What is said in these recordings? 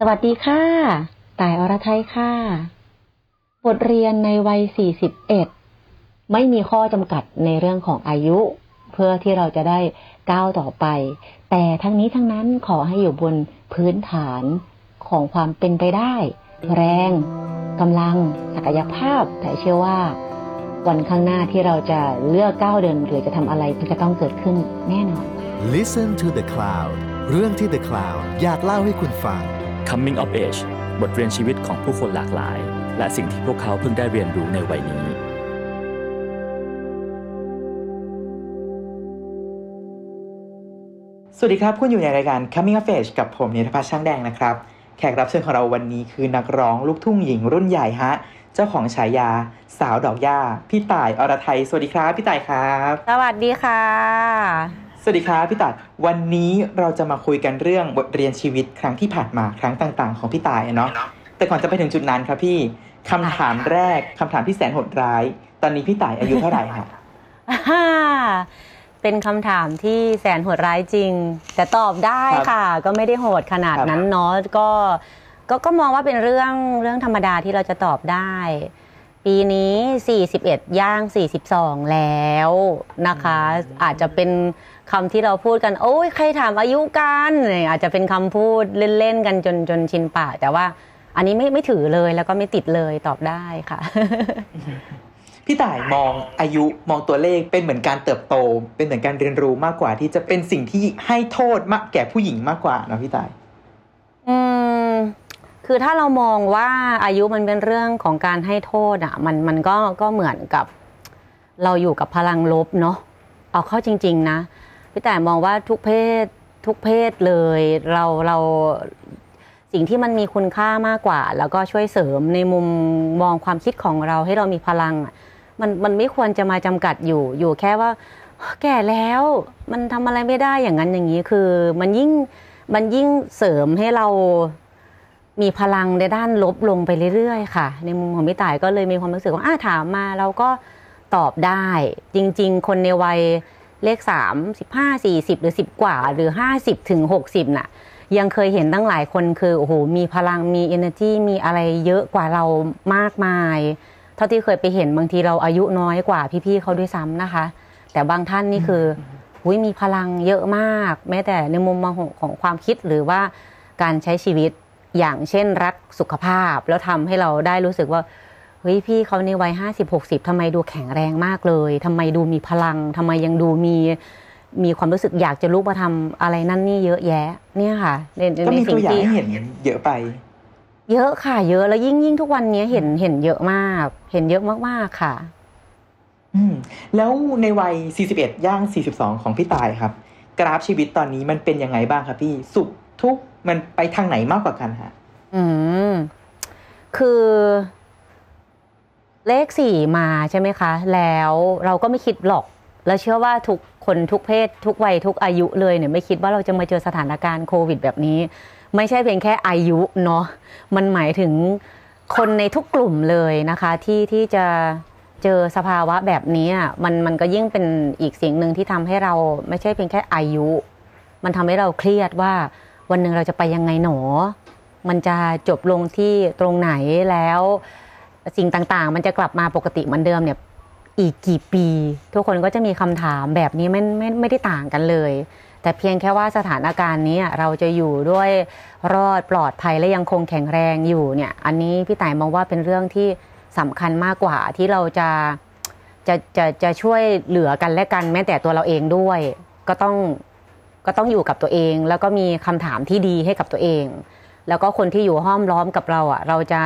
สวัสดีค่ะ ต่ายอรไทยค่ะ บทเรียนในวัย 41 ไม่มีข้อจำกัดในเรื่องของอายุ เพื่อที่เราจะได้ก้าวต่อไป แต่ทั้งนี้ทั้งนั้นขอให้อยู่บนพื้นฐานของความเป็นไปได้ แรงกำลัง ศักยภาพ แต่เชื่อว่า วันข้างหน้าที่เราจะเลือกก้าวเดินหรือจะทำอะไรมันจะต้องเกิดขึ้นแน่นอน Listen to the Cloud เรื่องที่ The Cloud อยากเล่าให้คุณฟัง Coming of Age บทเรียนชีวิตของผู้คนหลากหลาย และสิ่งที่พวกเขาเพิ่งได้เรียนรู้ในวัยนี้ สวัสดีครับ คุณอยู่ในรายการ Coming of Age กับผมนิทพัฒน์ช่างแดงนะครับ แขกรับเชิญของเราวันนี้คือนักร้องลูกทุ่งหญิงรุ่นใหญ่ฮะ เจ้าของฉายา สาวดอกหญ้า พี่ต่ายอรไทย สวัสดีครับ พี่ต่ายครับ สวัสดีค่ะ สวัสดีครับพี่ต่ายวันนี้เราจะมาคุยกันเรื่องบทเรียนชีวิตครั้งที่ผ่านมาครั้งต่าง ๆ ของพี่ต่ายอะเนาะแต่ก่อนจะไปถึงจุดนั้นครับพี่คำถามแรกคำถามที่แสนโหดร้าย ตอนนี้พี่ต่ายอายุเท่าไหร่ฮะอ่าเป็นคำถามที่แสนโหดร้ายจริง แต่ตอบได้ครับค่ะ ก็ไม่ได้โหดขนาดครับนั้นเนาะก็ก็ก็มองว่าเป็นเรื่องเรื่องธรรมดาที่เราจะตอบได้ ปีนี้ 41 ย่าง 42 แล้วนะคะ อาจจะเป็น คำที่เราพูดกัน โอ้ยใครถามอายุกันเนี่ยอาจจะเป็นคำพูดเล่นๆกันจนจนชินปากแต่ว่าอันนี้ไม่ไม่ถือเลยแล้วก็ไม่ติดเลยตอบได้ค่ะ พี่ต่ายมองอายุมองตัวเลขเป็นเหมือนการเติบโต เป็นเหมือนการเรียนรู้มากกว่าที่จะเป็นสิ่งที่ให้โทษมากแก่ผู้หญิงมากกว่าเนาะพี่ต่าย อืมคือถ้าเรามองว่าอายุมันเป็นเรื่องของการให้โทษอะ มันมันก็ก็เหมือนกับ เราอยู่กับพลังลบเนาะเอาเข้าจริง ๆ นะ พี่แต่มองว่าทุกเพศทุกเพศเลยเราเราสิ่งที่มันมีคุณค่ามากกว่า แล้วก็ช่วยเสริมในมุมมองความคิดของเราให้เรามีพลัง มันมันไม่ควรจะมาจำกัดอยู่อยู่แค่ว่า แก่แล้วมันทำอะไรไม่ได้อย่างนั้นอย่างนี้คือมันยิ่งมันยิ่งเสริมให้เรามีพลังในด้านลบลงไปเรื่อยๆ ค่ะ ในมุมของพี่ต่ายก็เลยมีความรู้สึกว่าอ่าถามมาเราก็ตอบได้ จริง ๆ คนในวัย เลขสามสิบห้าสี่สิบหรือสิบกว่า หรือห้าสิบถึงหกสิบน่ะ ยังเคยเห็นตั้งหลายคนคือโอ้โหมีพลังมี energy มีอะไรเยอะกว่าเรามากมาย เท่าที่เคยไปเห็นบางทีเราอายุน้อยกว่าพี่ๆเขาด้วยซ้ำนะคะ แต่บางท่านนี่คืออุยมีพลังเยอะมาก แม้แต่ในมุมมองของของความคิดหรือว่าการใช้ชีวิตอย่างเช่นรักสุขภาพ แล้วทำให้เราได้รู้สึกว่า เฮ้ยพี่เขาในวัยห้าสิบหกสิบทำไมดูแข็งแรงมากเลยทำไมดูมีพลังทำไมยังดูมีมีความรู้สึกอยากจะลุกมาทำอะไรนั่นนี่เยอะแยะ เนี่ยค่ะในในก็ในมีสิ่ตัวงอย่างที่ให้เห็นเยอะไป เยอะค่ะ เยอะแล้วยิ่งยิ่งทุกวันนี้เห็นเห็นเยอะมาก เห็นเยอะมากๆค่ะ อืมแล้วในวัย 41 ย่าง 42 ของพี่ตายครับ กราฟชีวิตตอนนี้มันเป็นยังไงบ้างครับพี่สุขทุกข์มันไปทางไหนมากกว่ากันฮะอืมคือ เลขสี่มาใช่ไหมคะ แล้วเราก็ไม่คิดหรอก แล้วเชื่อว่าทุกคนทุกเพศ ทุกวัยทุกอายุเลยเนี่ยไม่คิดว่าเราจะมาเจอสถานการณ์โควิดแบบนี้ ไม่ใช่เพียงแค่อายุเนาะมันหมายถึงคนในทุกกลุ่มเลยนะคะที่ที่จะเจอสภาวะแบบนี้มันมันก็ยิ่งเป็นอีกสิ่งหนึ่งที่ทำให้เราไม่ใช่เพียงแค่อายุ มันทำให้เราเครียดว่าวันหนึ่งเราจะไปยังไงหนอ มันจะจบลงที่ตรงไหนแล้ว สิ่งต่างๆ มันจะกลับมาปกติเหมือนเดิมเนี่ยอีกกี่ปี ทุกคนก็จะมีคำถามแบบนี้ไม่ไม่ไม่ได้ต่างกันเลย แต่เพียงแค่ว่าสถานการณ์นี้เราจะอยู่ด้วยรอดปลอดภัยและยังคงแข็งแรงอยู่เนี่ย อันนี้พี่ต่ายมองว่าเป็นเรื่องที่สำคัญมากกว่าที่เราจะจะจะจะช่วยเหลือกันและกันแม้แต่ตัวเราเองด้วย ก็ต้องก็ต้องอยู่กับตัวเอง แล้วก็มีคำถามที่ดีให้กับตัวเอง แล้วก็คนที่อยู่ห้อมล้อมกับเราอะ เราจะ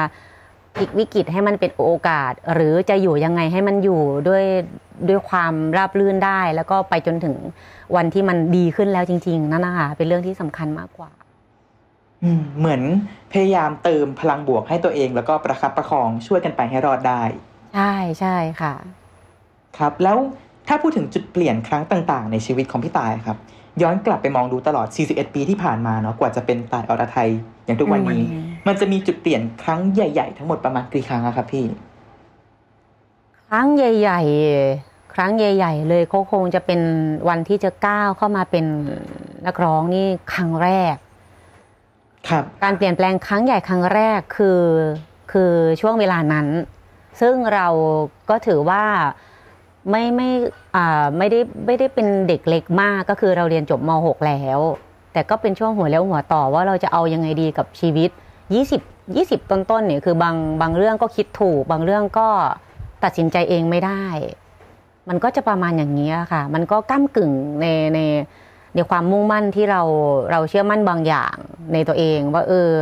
พลิกวิกฤตให้มันเป็นโอกาส หรือจะอยู่ยังไงให้มันอยู่ด้วยด้วยความราบรื่นได้ แล้วก็ไปจนถึงวันที่มันดีขึ้นแล้วจริง ๆ นั่นนะคะเป็นเรื่องที่สำคัญมากกว่าอืมเหมือนพยายามเติมพลังบวกให้ตัวเอง แล้วก็ประคับประคองช่วยกันไปให้รอดได้ ใช่ใช่ค่ะ ครับแล้วถ้าพูดถึงจุดเปลี่ยนครั้งต่าง ๆ ในชีวิตของพี่ตายครับ ย้อนกลับไปมองดูตลอด 41 ปีที่ผ่านมาเนาะกว่าจะเป็นตายอรไทย อย่างทุกวันนี้อืมมันจะมีจุดเปลี่ยนครั้งใหญ่ ๆ ทั้งหมดประมาณกี่ครั้งอะครับพี่ ครั้งใหญ่ ๆ ครั้งใหญ่ ๆ เลยก็คงจะเป็นวันที่จะก้าวเข้ามาเป็นนักร้องนี่ครั้งแรก ครับ การเปลี่ยนแปลงครั้งใหญ่ครั้งแรกคือคือช่วงเวลานั้น ซึ่งเราก็ถือว่าไม่ไม่อ่าไม่ได้ไม่ได้เป็นเด็กเล็กมากก็คือเราเรียนจบม .6 แล้ว แต่ก็เป็นช่วงหัวเลี้ยวหัวต่อว่าเราจะเอายังไงดีกับชีวิต 20 20 ต้นๆเนี่ยคือบางบางเรื่องก็คิดถูก บางเรื่องก็ตัดสินใจเองไม่ได้ มันก็จะประมาณอย่างนี้ค่ะ มันก็ก้ากึ่งในในในความมุ่งมั่นที่เราเราเชื่อมั่นบางอย่างในตัวเองว่าเออ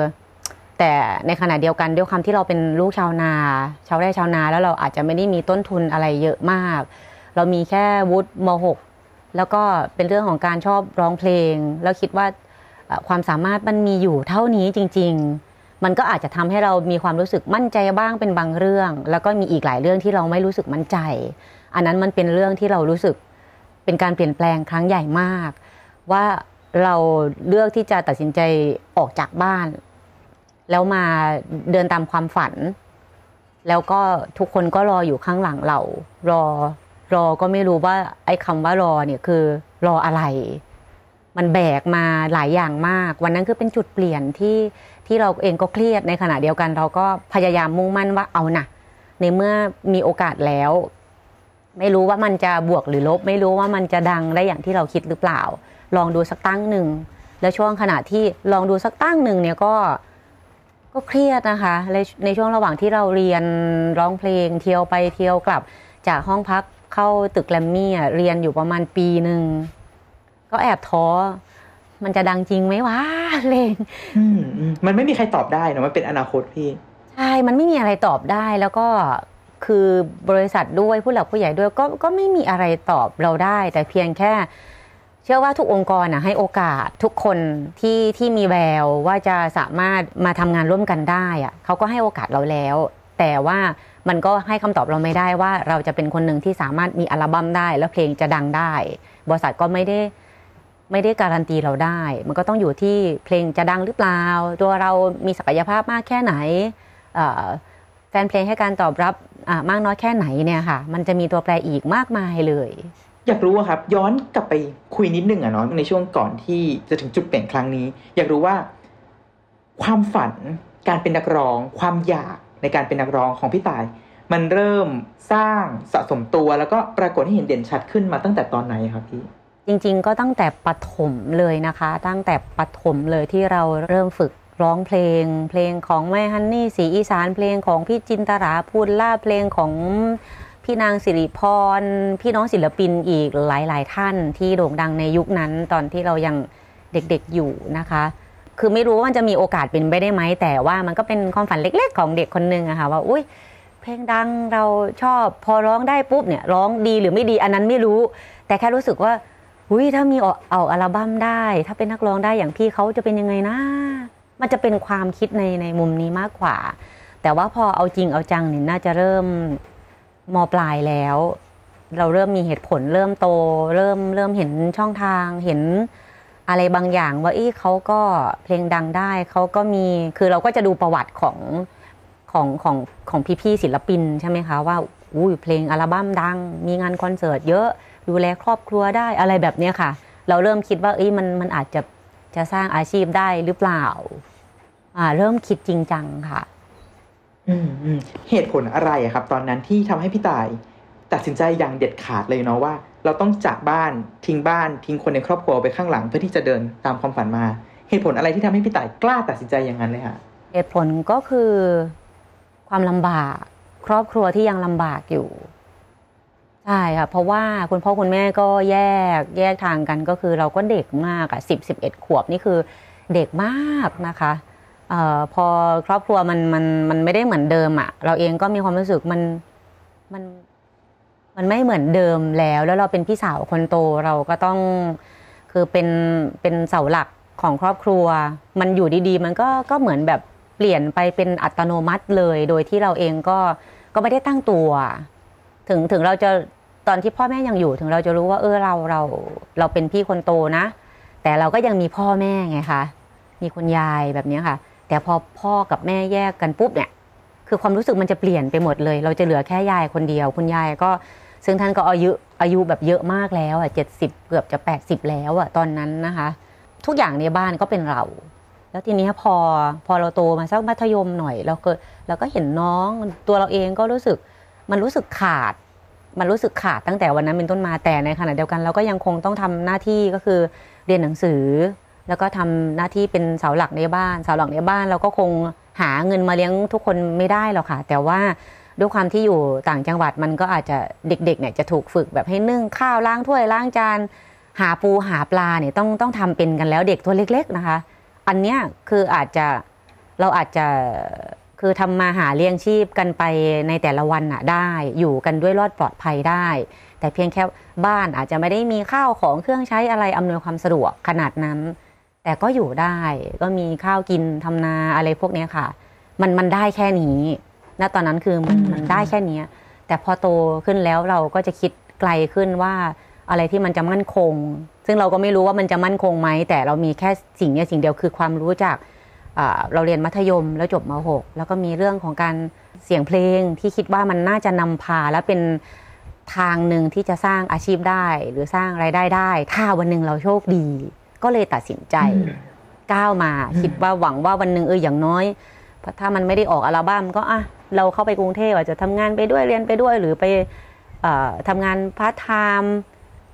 แต่ในขณะเดียวกันด้วยความที่เราเป็นลูกชาวนา ชาวไร่ชาวนาแล้วเราอาจจะไม่ได้มีต้นทุนอะไรเยอะมาก เรามีแค่วุฒิม .6 แล้วก็เป็นเรื่องของการชอบร้องเพลง แล้วคิดว่าความสามารถมันมีอยู่เท่านี้จริง ๆ มันก็อาจจะทำให้เรามีความรู้สึกมั่นใจบ้างเป็นบางเรื่อง แล้วก็มีอีกหลายเรื่องที่เราไม่รู้สึกมั่นใจ อันนั้นมันเป็นเรื่องที่เรารู้สึกเป็นการเปลี่ยนแปลงครั้งใหญ่มาก ว่าเราเลือกที่จะตัดสินใจออกจากบ้าน แล้วมาเดินตามความฝัน แล้วก็ทุกคนก็รออยู่ข้างหลังเรารอ รอก็ไม่รู้ว่าไอ้คำว่ารอเนี่ยคือรออะไร มันแบกมาหลายอย่างมาก วันนั้นคือเป็นจุดเปลี่ยนที่ที่เราเองก็เครียดในขณะเดียวกัน เราก็พยายามมุ่งมั่นว่าเอานะในเมื่อมีโอกาสแล้ว ไม่รู้ว่ามันจะบวกหรือลบ ไม่รู้ว่ามันจะดังได้อย่างที่เราคิดหรือเปล่า ลองดูสักตั้งหนึ่งแล้วช่วงขณะที่ลองดูสักตั้งหนึ่งเนี่ยก็ก็เครียดนะคะในในช่วงระหว่างที่เราเรียนร้องเพลงเที่ยวไปเที่ยวกลับจากห้องพัก เข้าตึกแกรมมี่อะเรียนอยู่ประมาณปีหนึ่ง ก็แอบท้อ มันจะดังจริงไหมวะเพลงอืมอืมมันไม่มีใครตอบได้เนอะมันเป็นอนาคตพี่ ใช่ มันไม่มีอะไรตอบได้แล้วก็คือบริษัทด้วยผู้หลักผู้ใหญ่ด้วยก็ก็ไม่มีอะไรตอบเราได้ แต่เพียงแค่ เชื่อว่าทุกองค์กรนะให้โอกาสทุกคนที่ที่มีแววว่าจะสามารถมาทำงานร่วมกันได้อะเขาก็ให้โอกาสเราแล้ว แต่ว่า มันก็ให้คำตอบเราไม่ได้ว่าเราจะเป็นคนหนึ่งที่สามารถมีอัลบั้มได้ แล้วเพลงจะดังได้ บริษัทก็ไม่ได้ไม่ได้การันตีเราได้ มันก็ต้องอยู่ที่เพลงจะดังหรือเปล่า ตัวเรามีศักยภาพมากแค่ไหนแฟนเพลงให้การตอบรับมากน้อยแค่ไหนเนี่ยค่ะ มันจะมีตัวแปรอีกมากมายเลย อยากรู้ครับ ย้อนกลับไปคุยนิดนึงอะเนาะในช่วงก่อนที่จะถึงจุดเปลี่ยนครั้งนี้ อยากรู้ว่า ความฝันการเป็นนักร้อง ความอยาก ในการเป็นนักร้องของพี่ต่าย มันเริ่มสร้างสะสมตัวแล้วก็ปรากฏให้เห็นเด่นชัดขึ้นมาตั้งแต่ตอนไหนครับพี่จริง ๆ ก็ตั้งแต่ปฐมเลยนะคะ ตั้งแต่ปฐมเลยที่เราเริ่มฝึกร้องเพลง เพลงของแม่ฮันนี่สีอีสานเพลงของพี่จินตราพูนล่าเพลงของพี่นางสิริพร พี่น้องศิลปินอีกหลาย ๆ ท่านที่โด่งดังในยุคนั้นตอนที่เรายังเด็กๆอยู่นะคะ คือไม่รู้ว่ามันจะมีโอกาสเป็นไปได้ไหม แต่ว่ามันก็เป็นความฝันเล็กๆ ของเด็กคนหนึ่งอะค่ะว่าอุ้ยเพลงดังเราชอบพอร้องได้ปุ๊บเนี่ยร้องดีหรือไม่ดีอันนั้นไม่รู้ แต่แค่รู้สึกว่าอุ้ยถ้ามีอาเอาอัลบั้มได้ ถ้าเป็นนักร้องได้อย่างพี่เขาจะเป็นยังไงนะ มันจะเป็นความคิดในในมุมนี้มากกว่า แต่ว่าพอเอาจริงเอาจังเนี่ยน่าจะเริ่มมปลายแล้ว เราเริ่มมีเหตุผลเริ่มโต เริ่มเริ่มเห็นช่องทางเห็น อะไรบางอย่างว่าเอ้เขาก็เพลงดังได้เขาก็มีคือเราก็จะดูประวัติของของของของพี่ๆศิลปินใช่ไหมคะว่าอุ้เพลงอัลบั้มดัง มีงานคอนเสิร์ตเยอะดูแลครอบครัวได้อะไรแบบเนี้ยค่ะ เราเริ่มคิดว่าเอ้ยมันมันอาจจะจะสร้างอาชีพได้หรือเปล่า อ่า เริ่มคิดจริงจังค่ะ อืมเหตุผลอะไรครับ ตอนนั้นที่ทำให้พี่ตาย ตัดสินใจอย่างเด็ดขาดเลยเนาะว่า เราต้องจากบ้านทิ้งบ้านทิ้งคนในครอบครัวไปข้างหลังเพื่อที่จะเดินตามความฝันมา เหตุผลอะไรที่ทำให้พี่ต่ายกล้าตัดสินใจอย่างนั้นเลยฮะเหตุผลก็คือความลำบากครอบครัวที่ยังลำบากอยู่ใช่ค่ะเพราะว่าคุณพ่อคุณแม่ก็แยกแยกทางกันก็คือเราก็เด็กมากอะสิบสิบเอ็ดขวบนี่คือเด็กมากนะคะเอ่อพอครอบครัวมันมันมันไม่ได้เหมือนเดิมอะเราเองก็มีความรู้สึกมันมัน มันไม่เหมือนเดิมแล้ว แล้วเราเป็นพี่สาวคนโตเราก็ต้องคือเป็นเป็นเสาหลักของครอบครัว มันอยู่ดีๆ มันก็ก็เหมือนแบบเปลี่ยนไปเป็นอัตโนมัติเลย โดยที่เราเองก็ก็ไม่ได้ตั้งตัว ถึงถึงเราจะตอนที่พ่อแม่ยังอยู่ถึงเราจะรู้ว่าเออเราเราเราเป็นพี่คนโตนะ แต่เราก็ยังมีพ่อแม่ไงคะมีคุณยายแบบนี้ค่ะ แต่พอพ่อกับแม่แยกกันปุ๊บเนี่ย คือความรู้สึกมันจะเปลี่ยนไปหมดเลย เราจะเหลือแค่ยายคนเดียว คุณยายก็ ซึ่งท่านก็อายุอายุแบบเยอะมากแล้วอะเจ็ดสิบเกือบจะแปดสิบแล้วอะตอนนั้นนะคะ ทุกอย่างในบ้านก็เป็นเรา แล้วทีนี้พอพอเราโตมาสักมัธยมหน่อยเราก็เราก็เห็นน้องตัวเราเองก็รู้สึกมันรู้สึกขาด มันรู้สึกขาดตั้งแต่วันนั้นเป็นต้นมาแต่ในขณะเดียวกันเราก็ยังคงต้องทำหน้าที่ก็คือเรียนหนังสือ แล้วก็ทำหน้าที่เป็นเสาหลักในบ้านเสาหลักในบ้านเราก็คงหาเงินมาเลี้ยงทุกคนไม่ได้หรอกค่ะ แต่ว่า ด้วยความที่อยู่ต่างจังหวัดมันก็อาจจะเด็กๆเนี่ยจะถูกฝึกแบบให้นึ่งข้าวล้างถ้วยล้างจานหาปูหาปลาเนี่ยต้องต้องทำเป็นกันแล้วเด็กตัวเล็ก ๆนะคะ อันเนี้ยคืออาจจะเราอาจจะคือทำมาหาเลี้ยงชีพกันไปในแต่ละวันน่ะได้ อยู่กันด้วยรอดปลอดภัยได้ แต่เพียงแค่บ้านอาจจะไม่ได้มีข้าวของเครื่องใช้อะไรอำนวยความสะดวกขนาดนั้น แต่ก็อยู่ได้ก็มีข้าวกินทำนาอะไรพวกนี้ค่ะ มันมันได้แค่นี้ ณตอนนั้นคือมันมันได้แค่เนี้ยแต่พอโตขึ้นแล้วเราก็จะคิดไกลขึ้นว่าอะไรที่มันจะมั่นคง ซึ่งเราก็ไม่รู้ว่ามันจะมั่นคงไหม แต่เรามีแค่สิ่งเนี้ยสิ่งเดียวคือความรู้จากอ่าเราเรียนมัธยมแล้วจบม .6 แล้วก็มีเรื่องของการเสียงเพลงที่คิดว่ามันน่าจะนำพาและเป็นทางหนึ่งที่จะสร้างอาชีพได้ หรือสร้างรายได้ได้ ถ้าวันหนึ่งเราโชคดี ก็เลยตัดสินใจอืมก้าวมาคิดว่าหวังว่าวันหนึ่งเอออย่างน้อย ถ้ามันไม่ได้ออกอัลบั้มก็อะเราเข้าไปกรุงเทพอาจจะทำงานไปด้วยเรียนไปด้วยหรือไปอ่อทำงาน part time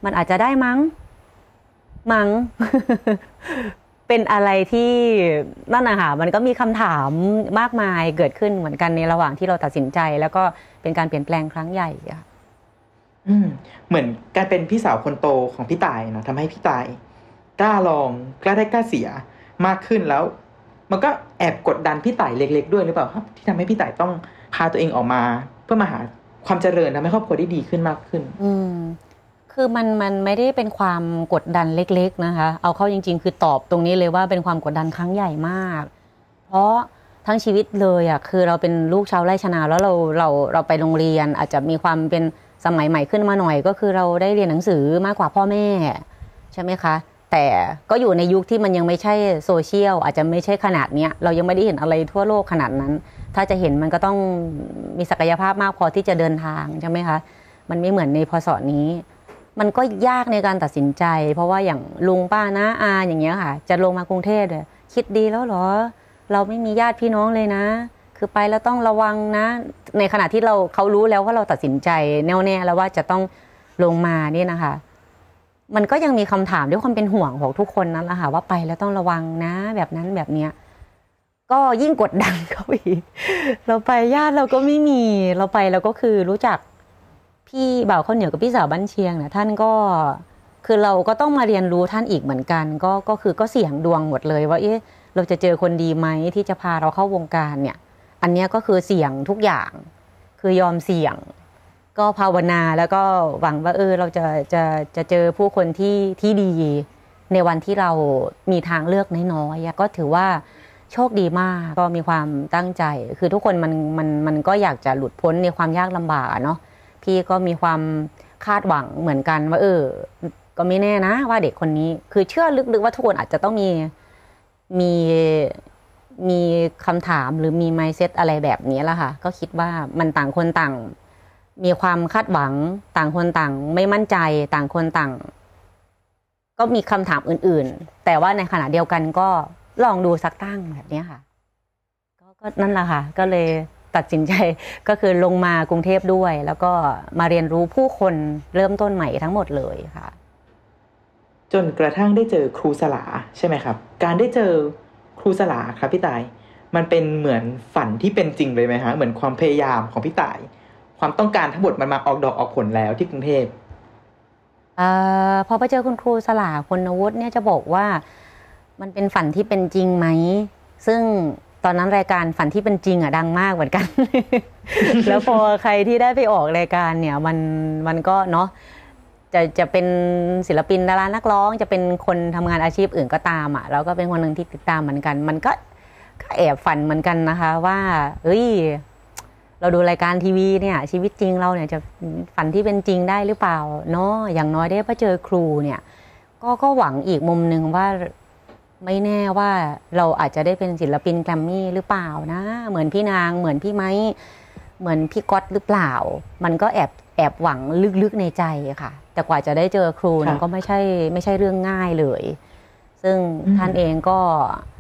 มันอาจจะได้มั้ง มั้ง เป็นอะไรที่นั่นนะคะมันก็มีคำถามมากมายเกิดขึ้นเหมือนกันในระหว่างที่เราตัดสินใจ แล้วก็เป็นการเปลี่ยนแปลงครั้งใหญ่อะอืมเหมือนการเป็นพี่สาวคนโตของพี่ต่ายเนาะทำให้พี่ต่าย กล้าลองกล้าได้กล้าเสียมากขึ้นแล้ว มันก็แอบกดดันพี่ต่ายเล็ก ๆ ด้วยหรือเปล่าครับที่ทำให้พี่ต่ายต้องพาตัวเองออกมา เพื่อมาหาความเจริญทำให้ครอบครัวได้ดีขึ้นมากขึ้น อืมคือมันมันไม่ได้เป็นความกดดันเล็ก ๆนะคะ เอาเข้าจริง ๆ คือตอบตรงนี้เลยว่าเป็นความกดดันครั้งใหญ่มาก เพราะทั้งชีวิตเลยอะคือเราเป็นลูกชาวไร่ชนาแล้วเราเราเราไปโรงเรียน อาจจะมีความเป็นสมัยใหม่ขึ้นมาหน่อย ก็คือเราได้เรียนหนังสือมากกว่าพ่อแม่ ใช่ไหมคะ แต่ก็อยู่ในยุคที่มันยังไม่ใช่โซเชียลอาจจะไม่ใช่ขนาดเนี้ยเรายังไม่ได้เห็นอะไรทั่วโลกขนาดนั้น ถ้าจะเห็นมันก็ต้องมีศักยภาพมากพอที่จะเดินทางใช่ไหมคะมันไม่เหมือนในพศนี้ มันก็ยากในการตัดสินใจ เพราะว่าอย่างลุงป้านะอาอย่างเงี้ยค่ะ จะลงมากรุงเทพเลยคิดดีแล้วเหรอ เราไม่มีญาติพี่น้องเลยนะ คือไปแล้วต้องระวังนะ ในขณะที่เราเขารู้แล้วว่าเราตัดสินใจแน่วแน่แล้วว่าจะต้องลงมานี่นะคะ มันก็ยังมีคำถามด้วยความเป็นห่วงของทุกคนนั่นแหละค่ะว่าไปแล้วต้องระวังนะ แบบนั้นแบบเนี้ยก็ยิ่งกดดันเขาอีก เราไปญาติเราก็ไม่มี เราไปเราก็คือรู้จักพี่บ่าวข้าวเหนียวกับพี่สาวบ้านเชียงนี่ยท่านก็คือเราก็ต้องมาเรียนรู้ท่านอีกเหมือนกัน ก็ก็คือก็เสี่ยงดวงหมดเลยว่าเอ๊ะเราจะเจอคนดีไหมที่จะพาเราเข้าวงการเนี่ย อันนี้ก็คือเสี่ยงทุกอย่าง คือยอมเสี่ยง ก็ภาวนาแล้วก็หวังว่าเออเราจะจะจะเจอผู้คนที่ที่ดี ในวันที่เรามีทางเลือกน้อยๆอะก็ถือว่าโชคดีมากก็มีความตั้งใจ คือทุกคนมันมันมันก็อยากจะหลุดพ้นในความยากลำบากเนาะพี่ก็มีความคาดหวังเหมือนกันว่าเออ ก็ไม่แน่นะว่าเด็กคนนี้ คือเชื่อลึกๆว่าทุกคนอาจจะต้องมีมีมีคำถามหรือมีไมเซ็ตอะไรแบบนี้แหละค่ะ ก็คิดว่ามันต่างคนต่าง มีความคาดหวังต่างคนต่างไม่มั่นใจต่างคนต่าง ก็มีคำถามอื่น ๆ แต่ว่าในขณะเดียวกันก็ลองดูสักตั้งแบบนี้ค่ะก็ก็นั่นแหละค่ะ ก็เลยตัดสินใจก็คือลงมากรุงเทพด้วย แล้วก็มาเรียนรู้ผู้คนเริ่มต้นใหม่ทั้งหมดเลยค่ะ จนกระทั่งได้เจอครูสลาใช่ไหมครับ การได้เจอครูสลาครับพี่ต่าย มันเป็นเหมือนฝันที่เป็นจริงเลยไหมฮะเหมือนความพยายามของพี่ต่าย ความต้องการทั้งหมดมันมาออกดอกออกผลแล้วที่กรุงเทพเออพอไปเจอคุณครูสลาคุณวุฒิเนี่ยจะบอกว่ามันเป็นฝันที่เป็นจริงไหม ซึ่งตอนนั้นรายการฝันที่เป็นจริงอะดังมากเหมือนกัน แล้วพอใครที่ได้ไปออกรายการเนี่ยมันมันก็เนาะจะจะเป็นศิลปินดารานักร้อง จะเป็นคนทำงานอาชีพอื่นก็ตามอะเราก็เป็นคนหนึ่งที่ติดตามเหมือนกัน มันก็ก็แอบฝันเหมือนกันนะคะ ว่าเอ้ย เราดูรายการทีวีเนี่ยชีวิตจริงเราเนี่ยจะฝันที่เป็นจริงได้หรือเปล่าเนาะอย่างน้อยได้ไปเจอครูเนี่ยก็ก็หวังอีกมุมหนึ่งว่าไม่แน่ว่าเราอาจจะได้เป็นศิลปินแกรมมี่หรือเปล่านะ เหมือนพี่นางเหมือนพี่ไม้เหมือนพี่ก๊อตหรือเปล่า มันก็แอบแอบหวังลึกๆในใจค่ะ แต่กว่าจะได้เจอครูค่ะมันก็ไม่ใช่ไม่ใช่เรื่องง่ายเลย ซึ่งอืมท่านเองก็เอ่อ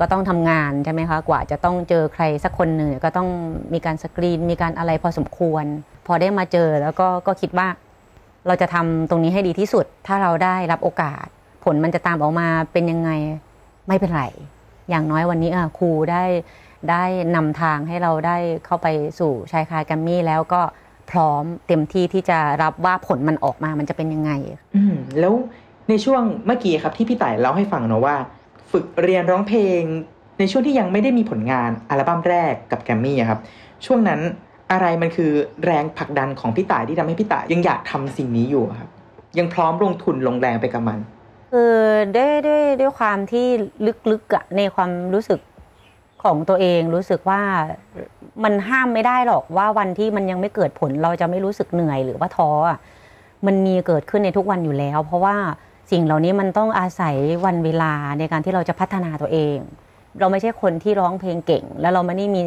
ก็ต้องทำงานใช่ไหมคะกว่าจะต้องเจอใครสักคนหนึ่งก็ต้องมีการสกรีนมีการอะไรพอสมควร พอได้มาเจอแล้วก็ก็คิดว่า เราจะทำตรงนี้ให้ดีที่สุด ถ้าเราได้รับโอกาส ผลมันจะตามออกมาเป็นยังไงไม่เป็นไรอย่างน้อยวันนี้ครูได้ได้นำทางให้เราได้เข้าไปสู่ชายคาแกรมมี่แล้วก็พร้อมเต็มที่ที่จะรับว่าผลมันออกมามันจะเป็นยังไง อืมแล้วในช่วงเมื่อกี้ครับที่พี่ต่ายเล่าให้ฟังเนอะว่า ฝึกเรียนร้องเพลง ในช่วงที่ยังไม่ได้มีผลงานอัลบั้มแรกกับแกรมมี่อะครับ ช่วงนั้นอะไรมันคือแรงผลักดันของพี่ต่ายที่ทำให้พี่ต่ายยังอยากทำสิ่งนี้อยู่ครับ ยังพร้อมลงทุนลงแรงไปกับมัน คือด้วยด้วยด้วยความที่ลึกๆอะในความรู้สึกของตัวเองรู้สึกว่ามันห้ามไม่ได้หรอกว่าวันที่มันยังไม่เกิดผลเราจะไม่รู้สึกเหนื่อยหรือว่าท้อมันมีเกิดขึ้นในทุกวันอยู่แล้ว เพราะว่า สิ่งเหล่านี้มันต้องอาศัยวันเวลาในการที่เราจะพัฒนาตัวเอง เราไม่ใช่คนที่ร้องเพลงเก่ง แล้วเราไม่ได้มี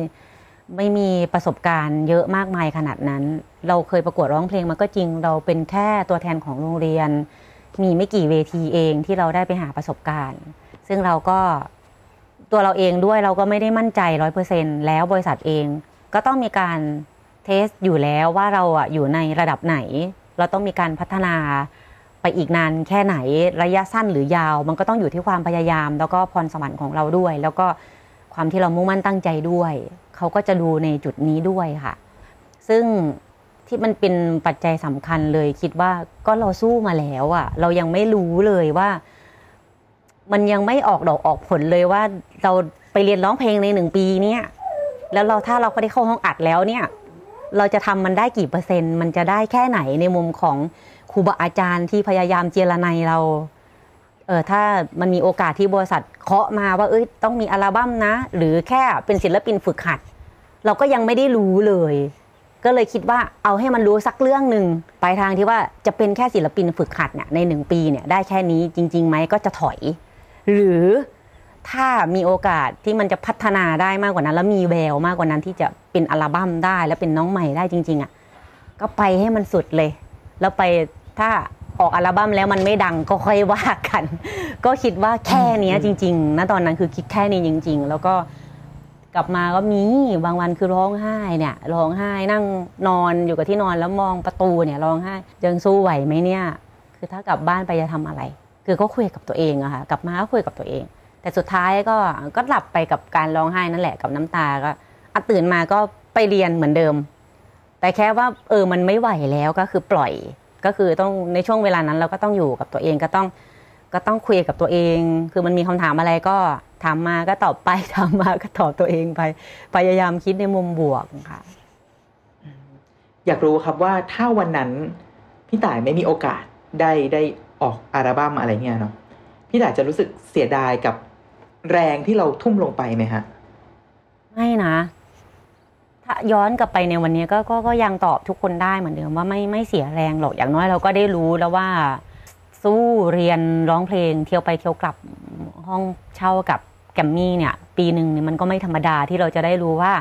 ไม่มีประสบการณ์เยอะมากมายขนาดนั้น เราเคยประกวดร้องเพลงมาก็จริง เราเป็นแค่ตัวแทนของโรงเรียน มีไม่กี่เวทีเองที่เราได้ไปหาประสบการณ์ ซึ่งเราก็ตัวเราเองด้วยเราก็ไม่ได้มั่นใจร้อยเปอร์เซ็นแล้วบริษัทเอง ก็ต้องมีการเทสอยู่แล้วว่าเราอะอยู่ในระดับไหน เราต้องมีการพัฒนา อีกนานแค่ไหนระยะสั้นหรือยาว มันก็ต้องอยู่ที่ความพยายาม แล้วก็พรสวรรค์ของเราด้วย แล้วก็ความที่เรามุ่งมั่นตั้งใจด้วย เขาก็จะดูในจุดนี้ด้วยค่ะ ซึ่งที่มันเป็นปัจจัยสำคัญเลย คิดว่าก็เราสู้มาแล้วอะเรายังไม่รู้เลยว่า มันยังไม่ออกดอกออกผลเลยว่า เราไปเรียนร้องเพลงในหนึ่งปีเนี่ยแล้วเราถ้าเราก็ได้เข้าห้องอัดแล้วเนี่ย เราจะทำมันได้กี่เปอร์เซ็นต์ มันจะได้แค่ไหนในมุมของ ครูบาอาจารย์ที่พยายามเจรไนเรา เออถ้ามันมีโอกาสที่บริษัทเคาะมาว่าเอ้ยต้องมีอัลบั้มนะ หรือแค่เป็นศิลปินฝึกหัด เราก็ยังไม่ได้รู้เลย ก็เลยคิดว่าเอาให้มันรู้สักเรื่องหนึ่งไปลายทางที่ว่าจะเป็นแค่ศิลปินฝึกหัดเนี่ยในหนึ่งปีเนี่ยได้แค่นี้จริงๆไหมก็จะถอย หรือถ้ามีโอกาสที่มันจะพัฒนาได้มากกว่านั้น แล้วมีแววมากกว่านั้นที่จะเป็นอัลบั้มได้ แล้วเป็นน้องใหม่ได้จริง ๆอะก็ไปให้มันสุดเลย แล้วไป ถ้าออกอัลบั้มแล้วมันไม่ดังก็ค่อยว่ากัน ก็คิดว่าแค่เนี้ยจริงๆณตอนนั้นคือคิดแค่นี้จริง ๆ แล้วก็กลับมาก็มีบางวันคือร้องไห้เนี่ยร้องไห้นั่งนอนอยู่กับที่นอนแล้วมองประตูเนี่ยร้องไห้ยังสู้ไหวไหมเนี่ย คือถ้ากลับบ้านไปจะทำอะไร คือก็คุยกับตัวเองอะค่ะกลับมาก็คุยกับตัวเอง แต่สุดท้ายก็ก็หลับไปกับการร้องไห้นั่นแหละกับน้ำตาก็อะตื่นมาก็ไปเรียนเหมือนเดิม แต่แค่ว่าเออมันไม่ไหวแล้วก็คือปล่อย ก็คือต้องในช่วงเวลานั้นเราก็ต้องอยู่กับตัวเองก็ต้องก็ต้องคุยกับตัวเอง คือมันมีคำถามอะไรก็ถามมาก็ตอบไปถามมาก็ตอบตัวเองไป พยายามคิดในมุมบวกค่ะ อยากรู้ครับว่าถ้าวันนั้นพี่ต่ายไม่มีโอกาสได้ได้ออกอัลบั้มอะไรเงี้ยเนาะพี่ต่ายจะรู้สึกเสียดายกับแรงที่เราทุ่มลงไปไหมฮะ ไม่นะ ถ้าย้อนกลับไปในวันนี้ก็ก็ก็ยังตอบทุกคนได้เหมือนเดิมว่าไม่ไม่เสียแรงหรอกอย่างน้อยเราก็ได้รู้แล้วว่าสู้เรียนร้องเพลงเที่ยวไปเที่ยวกลับห้องเช่ากับแกมมี่เนี่ย ปีหนึ่งเนี่ยมันก็ไม่ธรรมดาที่เราจะได้รู้ว่า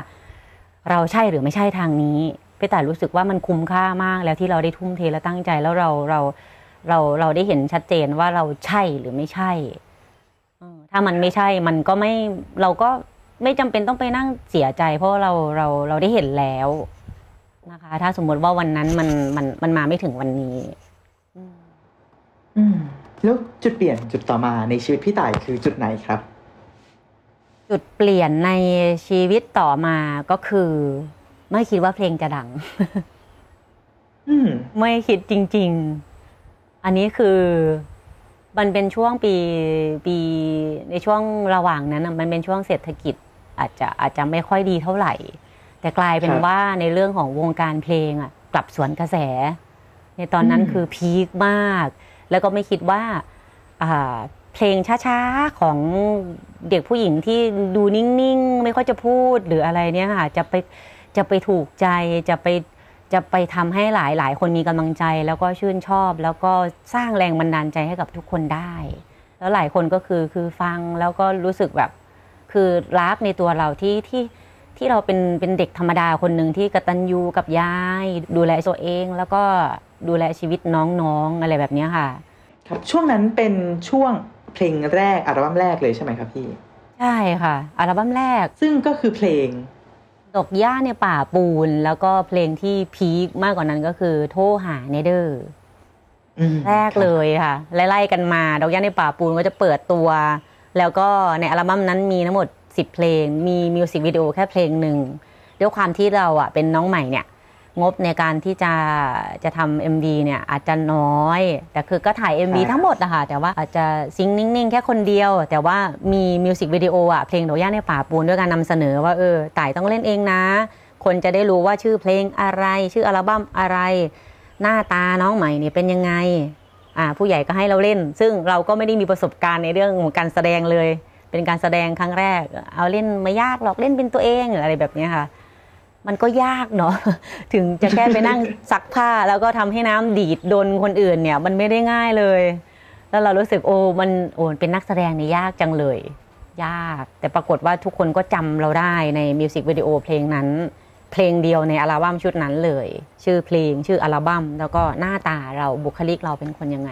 เราใช่หรือไม่ใช่ทางนี้พี่แต่รู้สึกว่ามันคุ้มค่ามากแล้วที่เราได้ทุ่มเทและตั้งใจแล้วเราเราเราเราได้เห็นชัดเจนว่าเราใช่หรือไม่ใช่ถ้ามันไม่ใช่มันก็ไม่เราก็ ไม่จำเป็นต้องไปนั่งเสียใจ เพราะว่าเราเราเราได้เห็นแล้วนะคะ ถ้าสมมติว่าวันนั้นมันมันมันมาไม่ถึงวันนี้ อืมแล้วจุดเปลี่ยนจุดต่อมาในชีวิตพี่ต่ายคือจุดไหนครับ จุดเปลี่ยนในชีวิตต่อมาก็คือ ไม่คิดว่าเพลงจะดัง อืม ไม่คิดจริง ๆ อันนี้คือ มันเป็นช่วงปีปีในช่วงระหว่างนั้นน่ะมันเป็นช่วงเศรษฐกิจ อาจจะอาจจะไม่ค่อยดีเท่าไหร่ แต่กลายเป็นครับว่าในเรื่องของวงการเพลงอะกลับสวนกระแส ในตอนนั้นอืมคือพีคมาก แล้วก็ไม่คิดว่าอ่าเพลงช้าๆของเด็กผู้หญิงที่ดูนิ่งๆ ไม่ค่อยจะพูดหรืออะไรเนี่ยค่ะจะไปจะไปถูกใจจะไปจะไปทำให้หลายหลายคนมีกำลังใจ แล้วก็ชื่นชอบ แล้วก็สร้างแรงบันดาลใจให้กับทุกคนได้ แล้วหลายคนก็คือคือฟังแล้วก็รู้สึกแบบ คือรักในตัวเราที่ที่ที่เราเป็นเป็นเด็กธรรมดาคนหนึ่งที่กตัญญูกับยาย ดูแลตัวเอง แล้วก็ดูแลชีวิตน้องๆอะไรแบบเนี้ยค่ะครับช่วงนั้นเป็นช่วงเพลงแรกอัลบั้มแรกเลยใช่ไหมครับพี่ใช่ค่ะ อัลบั้มแรกซึ่งก็คือเพลง ดอกหญ้าในป่าปูน แล้วก็เพลงที่ peak มากกว่านั้นก็คือโทรหาแหน่เด้ออืมแรกเลยค่ะไล่ๆกันมา ดอกหญ้าในป่าปูนก็จะเปิดตัว แล้วก็ในอัลบั้มนั้นมีทั้งหมด 10 เพลง มี music video แค่เพลงหนึ่งด้วยความที่เราอะเป็นน้องใหม่เนี่ยงบในการที่จะจะทำ MV เนี่ยอาจจะน้อย แต่คือก็ถ่าย MV ทั้งหมดนะคะแต่ว่าอาจจะซิงค์นิ่งๆ แค่คนเดียว แต่ว่ามีมิวสิกวิดีโออะเพลงดอกหญ้าในป่าปูนด้วยการนำเสนอว่าเออต่ายต้องเล่นเองนะ คนจะได้รู้ว่าชื่อเพลงอะไร ชื่ออัลบั้มอะไร หน้าตาน้องใหม่เนี่ยเป็นยังไง อ่าผู้ใหญ่ก็ให้เราเล่น ซึ่งเราก็ไม่ได้มีประสบการณ์ในเรื่องของการแสดงเลย เป็นการแสดงครั้งแรก เอาเล่นไม่ยากหรอกเล่นเป็นตัวเองหรืออะไรแบบเนี้ยค่ะ มันก็ยากเนาะถึงจะแค่ไปนั่งซักผ้าแล้วก็ทำให้น้ำดีดโดนคนอื่นเนี่ย มันไม่ได้ง่ายเลย แล้วเรารู้สึกโอ้มันโอ้เป็นนักแสดงเนี่ยยากจังเลย ยาก แต่ปรากฏว่าทุกคนก็จำเราได้ในมิวสิกวิดีโอเพลงนั้น เพลงเดียวในอัลบั้มชุดนั้นเลย ชื่อเพลงชื่ออัลบั้มแล้วก็หน้าตาเราบุคลิกเราเป็นคนยังไง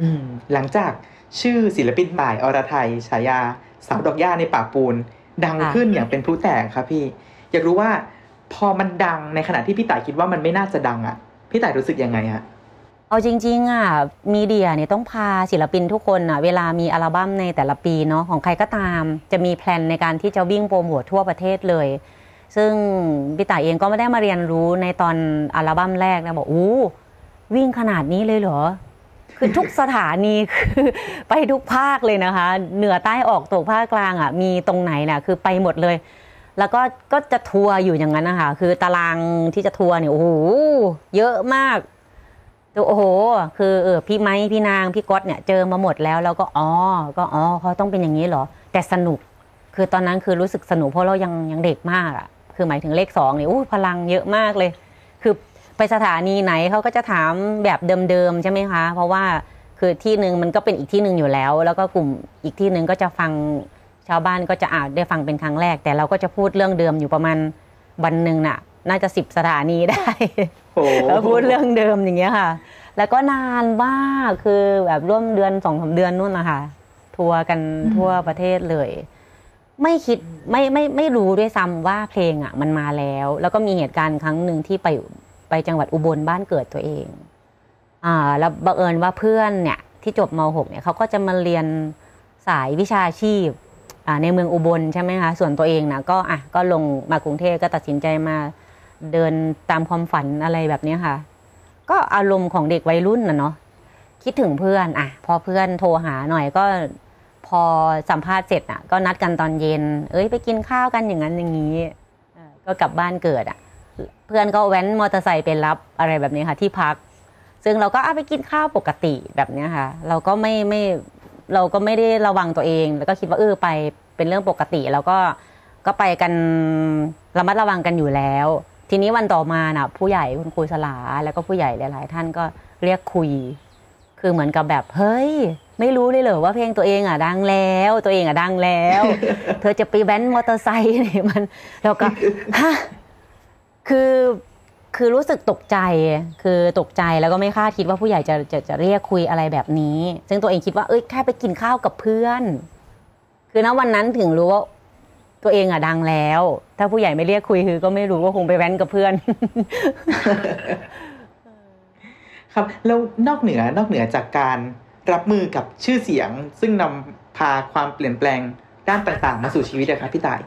อืมหลังจากชื่อศิลปินบ่ายอรไทยฉายาสาวดอกหญ้าในป่าปูน ดังค่ะขึ้นอย่างเป็นพลุแตกครับพี่ อยากรู้ว่าพอมันดังในขณะที่พี่ต่ายคิดว่ามันไม่น่าจะดังอะ่ะ พี่ต่ายรู้สึกยังไงฮะเอาจริงๆอะมีเดียเนี่ยต้องพาศิลปินทุกคนอะเวลามีอัลบั้มในแต่ละปีเนาะของใครก็ตาม จะมีแพลนในการที่จะวิ่งโปรโมททั่วประเทศเลย ซึ่งพี่ต่ายเองก็ไม่ได้มาเรียนรู้ในตอนอัลบั้มแรกนะบอกอู้วิ่งขนาดนี้เลยเหรอ คือทุกสถานีคือไปทุกภาคเลยนะคะ เหนือใต้ออกตกภาคกลางอะมีตรงไหนน่ะคือไปหมดเลย แล้วก็ก็จะทัวร์อยู่อย่างนั้นนะคะคือตารางที่จะทัวร์เนี่ยโอ้โหเยอะมากโอ้โห คือเออพี่ไม้พี่นางพี่ก๊อตเนี่ยเจอมาหมดแล้วแล้วก็อ๋อก็อ๋อเขาต้องเป็นอย่างนี้เหรอ แต่สนุก คือตอนนั้นคือรู้สึกสนุกเพราะเรายังยังเด็กมากอะ คือหมายถึงเลขสองเนี่ยอู้พลังเยอะมากเลย คือไปสถานีไหนเขาก็จะถามแบบเดิมๆใช่ไหมคะ เพราะว่าคือที่หนึ่งมันก็เป็นอีกที่หนึ่งอยู่แล้ว แล้วก็กลุ่มอีกที่หนึ่งก็จะฟังชาวบ้านก็จะอาจได้ฟังเป็นครั้งแรก แต่เราก็จะพูดเรื่องเดิมอยู่ประมาณวันหนึ่งน่ะ น่าจะสิบสถานีได้โอ้แล้วพูดเรื่องเดิมอย่างเงี้ยค่ะ แล้วก็นานมากคือแบบร่วมเดือนสองสามเดือนนู่นนะคะทัวร์กันทั่วประเทศเลย ไม่คิดไม่ไม่ไม่รู้ด้วยซ้ำว่าเพลงอะ มันมาแล้ว แล้วก็มีเหตุการณ์ครั้งหนึ่งที่ไปไปจังหวัดอุบลบ้านเกิดตัวเอง อ่า แล้วบังเอิญว่าเพื่อนเนี่ยที่จบม .6 เนี่ยเขาก็จะมาเรียนสายวิชาชีพอ่าในเมืองอุบลใช่ไหมคะส่วนตัวเองนะก็อะก็ลงมากรุงเทพก็ตัดสินใจมาเดินตามความฝันอะไรแบบนี้ค่ะ ก็อารมณ์ของเด็กวัยรุ่นนะเนาะคิดถึงเพื่อนอะ พอเพื่อนโทรหาหน่อยก็ พอสัมภาษณ์เสร็จอะก็นัดกันตอนเย็น เอ้ยไปกินข้าวกันอย่างนั้นอย่างนี้ก็กลับบ้านเกิดอะเพื่อนก็แว้นมอเตอร์ไซค์ไปรับอะไรแบบนี้ค่ะที่พัก ซึ่งเราก็เอาไปกินข้าวปกติแบบนี้ค่ะ เราก็ไม่ไม่เราก็ไม่ได้ระวังตัวเอง แล้วก็คิดว่าเออไปเป็นเรื่องปกติ แล้วก็ก็ไปกันระมัดระวังกันอยู่แล้ว ทีนี้วันต่อมาน่ะ ผู้ใหญ่คุณครูสลาแล้วก็ผู้ใหญ่หลาย ๆ ท่านก็เรียกคุย คือเหมือนกับแบบเฮ้ย ไม่รู้เลยเหรอว่าเพลงตัวเองอะดังแล้ว ตัวเองอะดังแล้ว เธอจะไปแว้นมอเตอร์ไซค์เนี่ยมันเราก็ฮะคือคือรู้สึกตกใจคือตกใจแล้วก็ไม่คาดคิดว่าผู้ใหญ่จะจะจะเรียกคุยอะไรแบบนี้ ซึ่งตัวเองคิดว่าเอ้ยแค่ไปกินข้าวกับเพื่อน คือณวันนั้นถึงรู้ว่าตัวเองอะดังแล้ว ถ้าผู้ใหญ่ไม่เรียกคุยคือ ก็ไม่รู้ว่าคงไปแว้นกับเพื่อน ครับแล้วนอกเหนือนอกเหนือจากการ รับมือกับชื่อเสียง ซึ่งนำพาความเปลี่ยนแปลงด้านต่างๆ มาสู่ชีวิตอะครับพี่ต่าย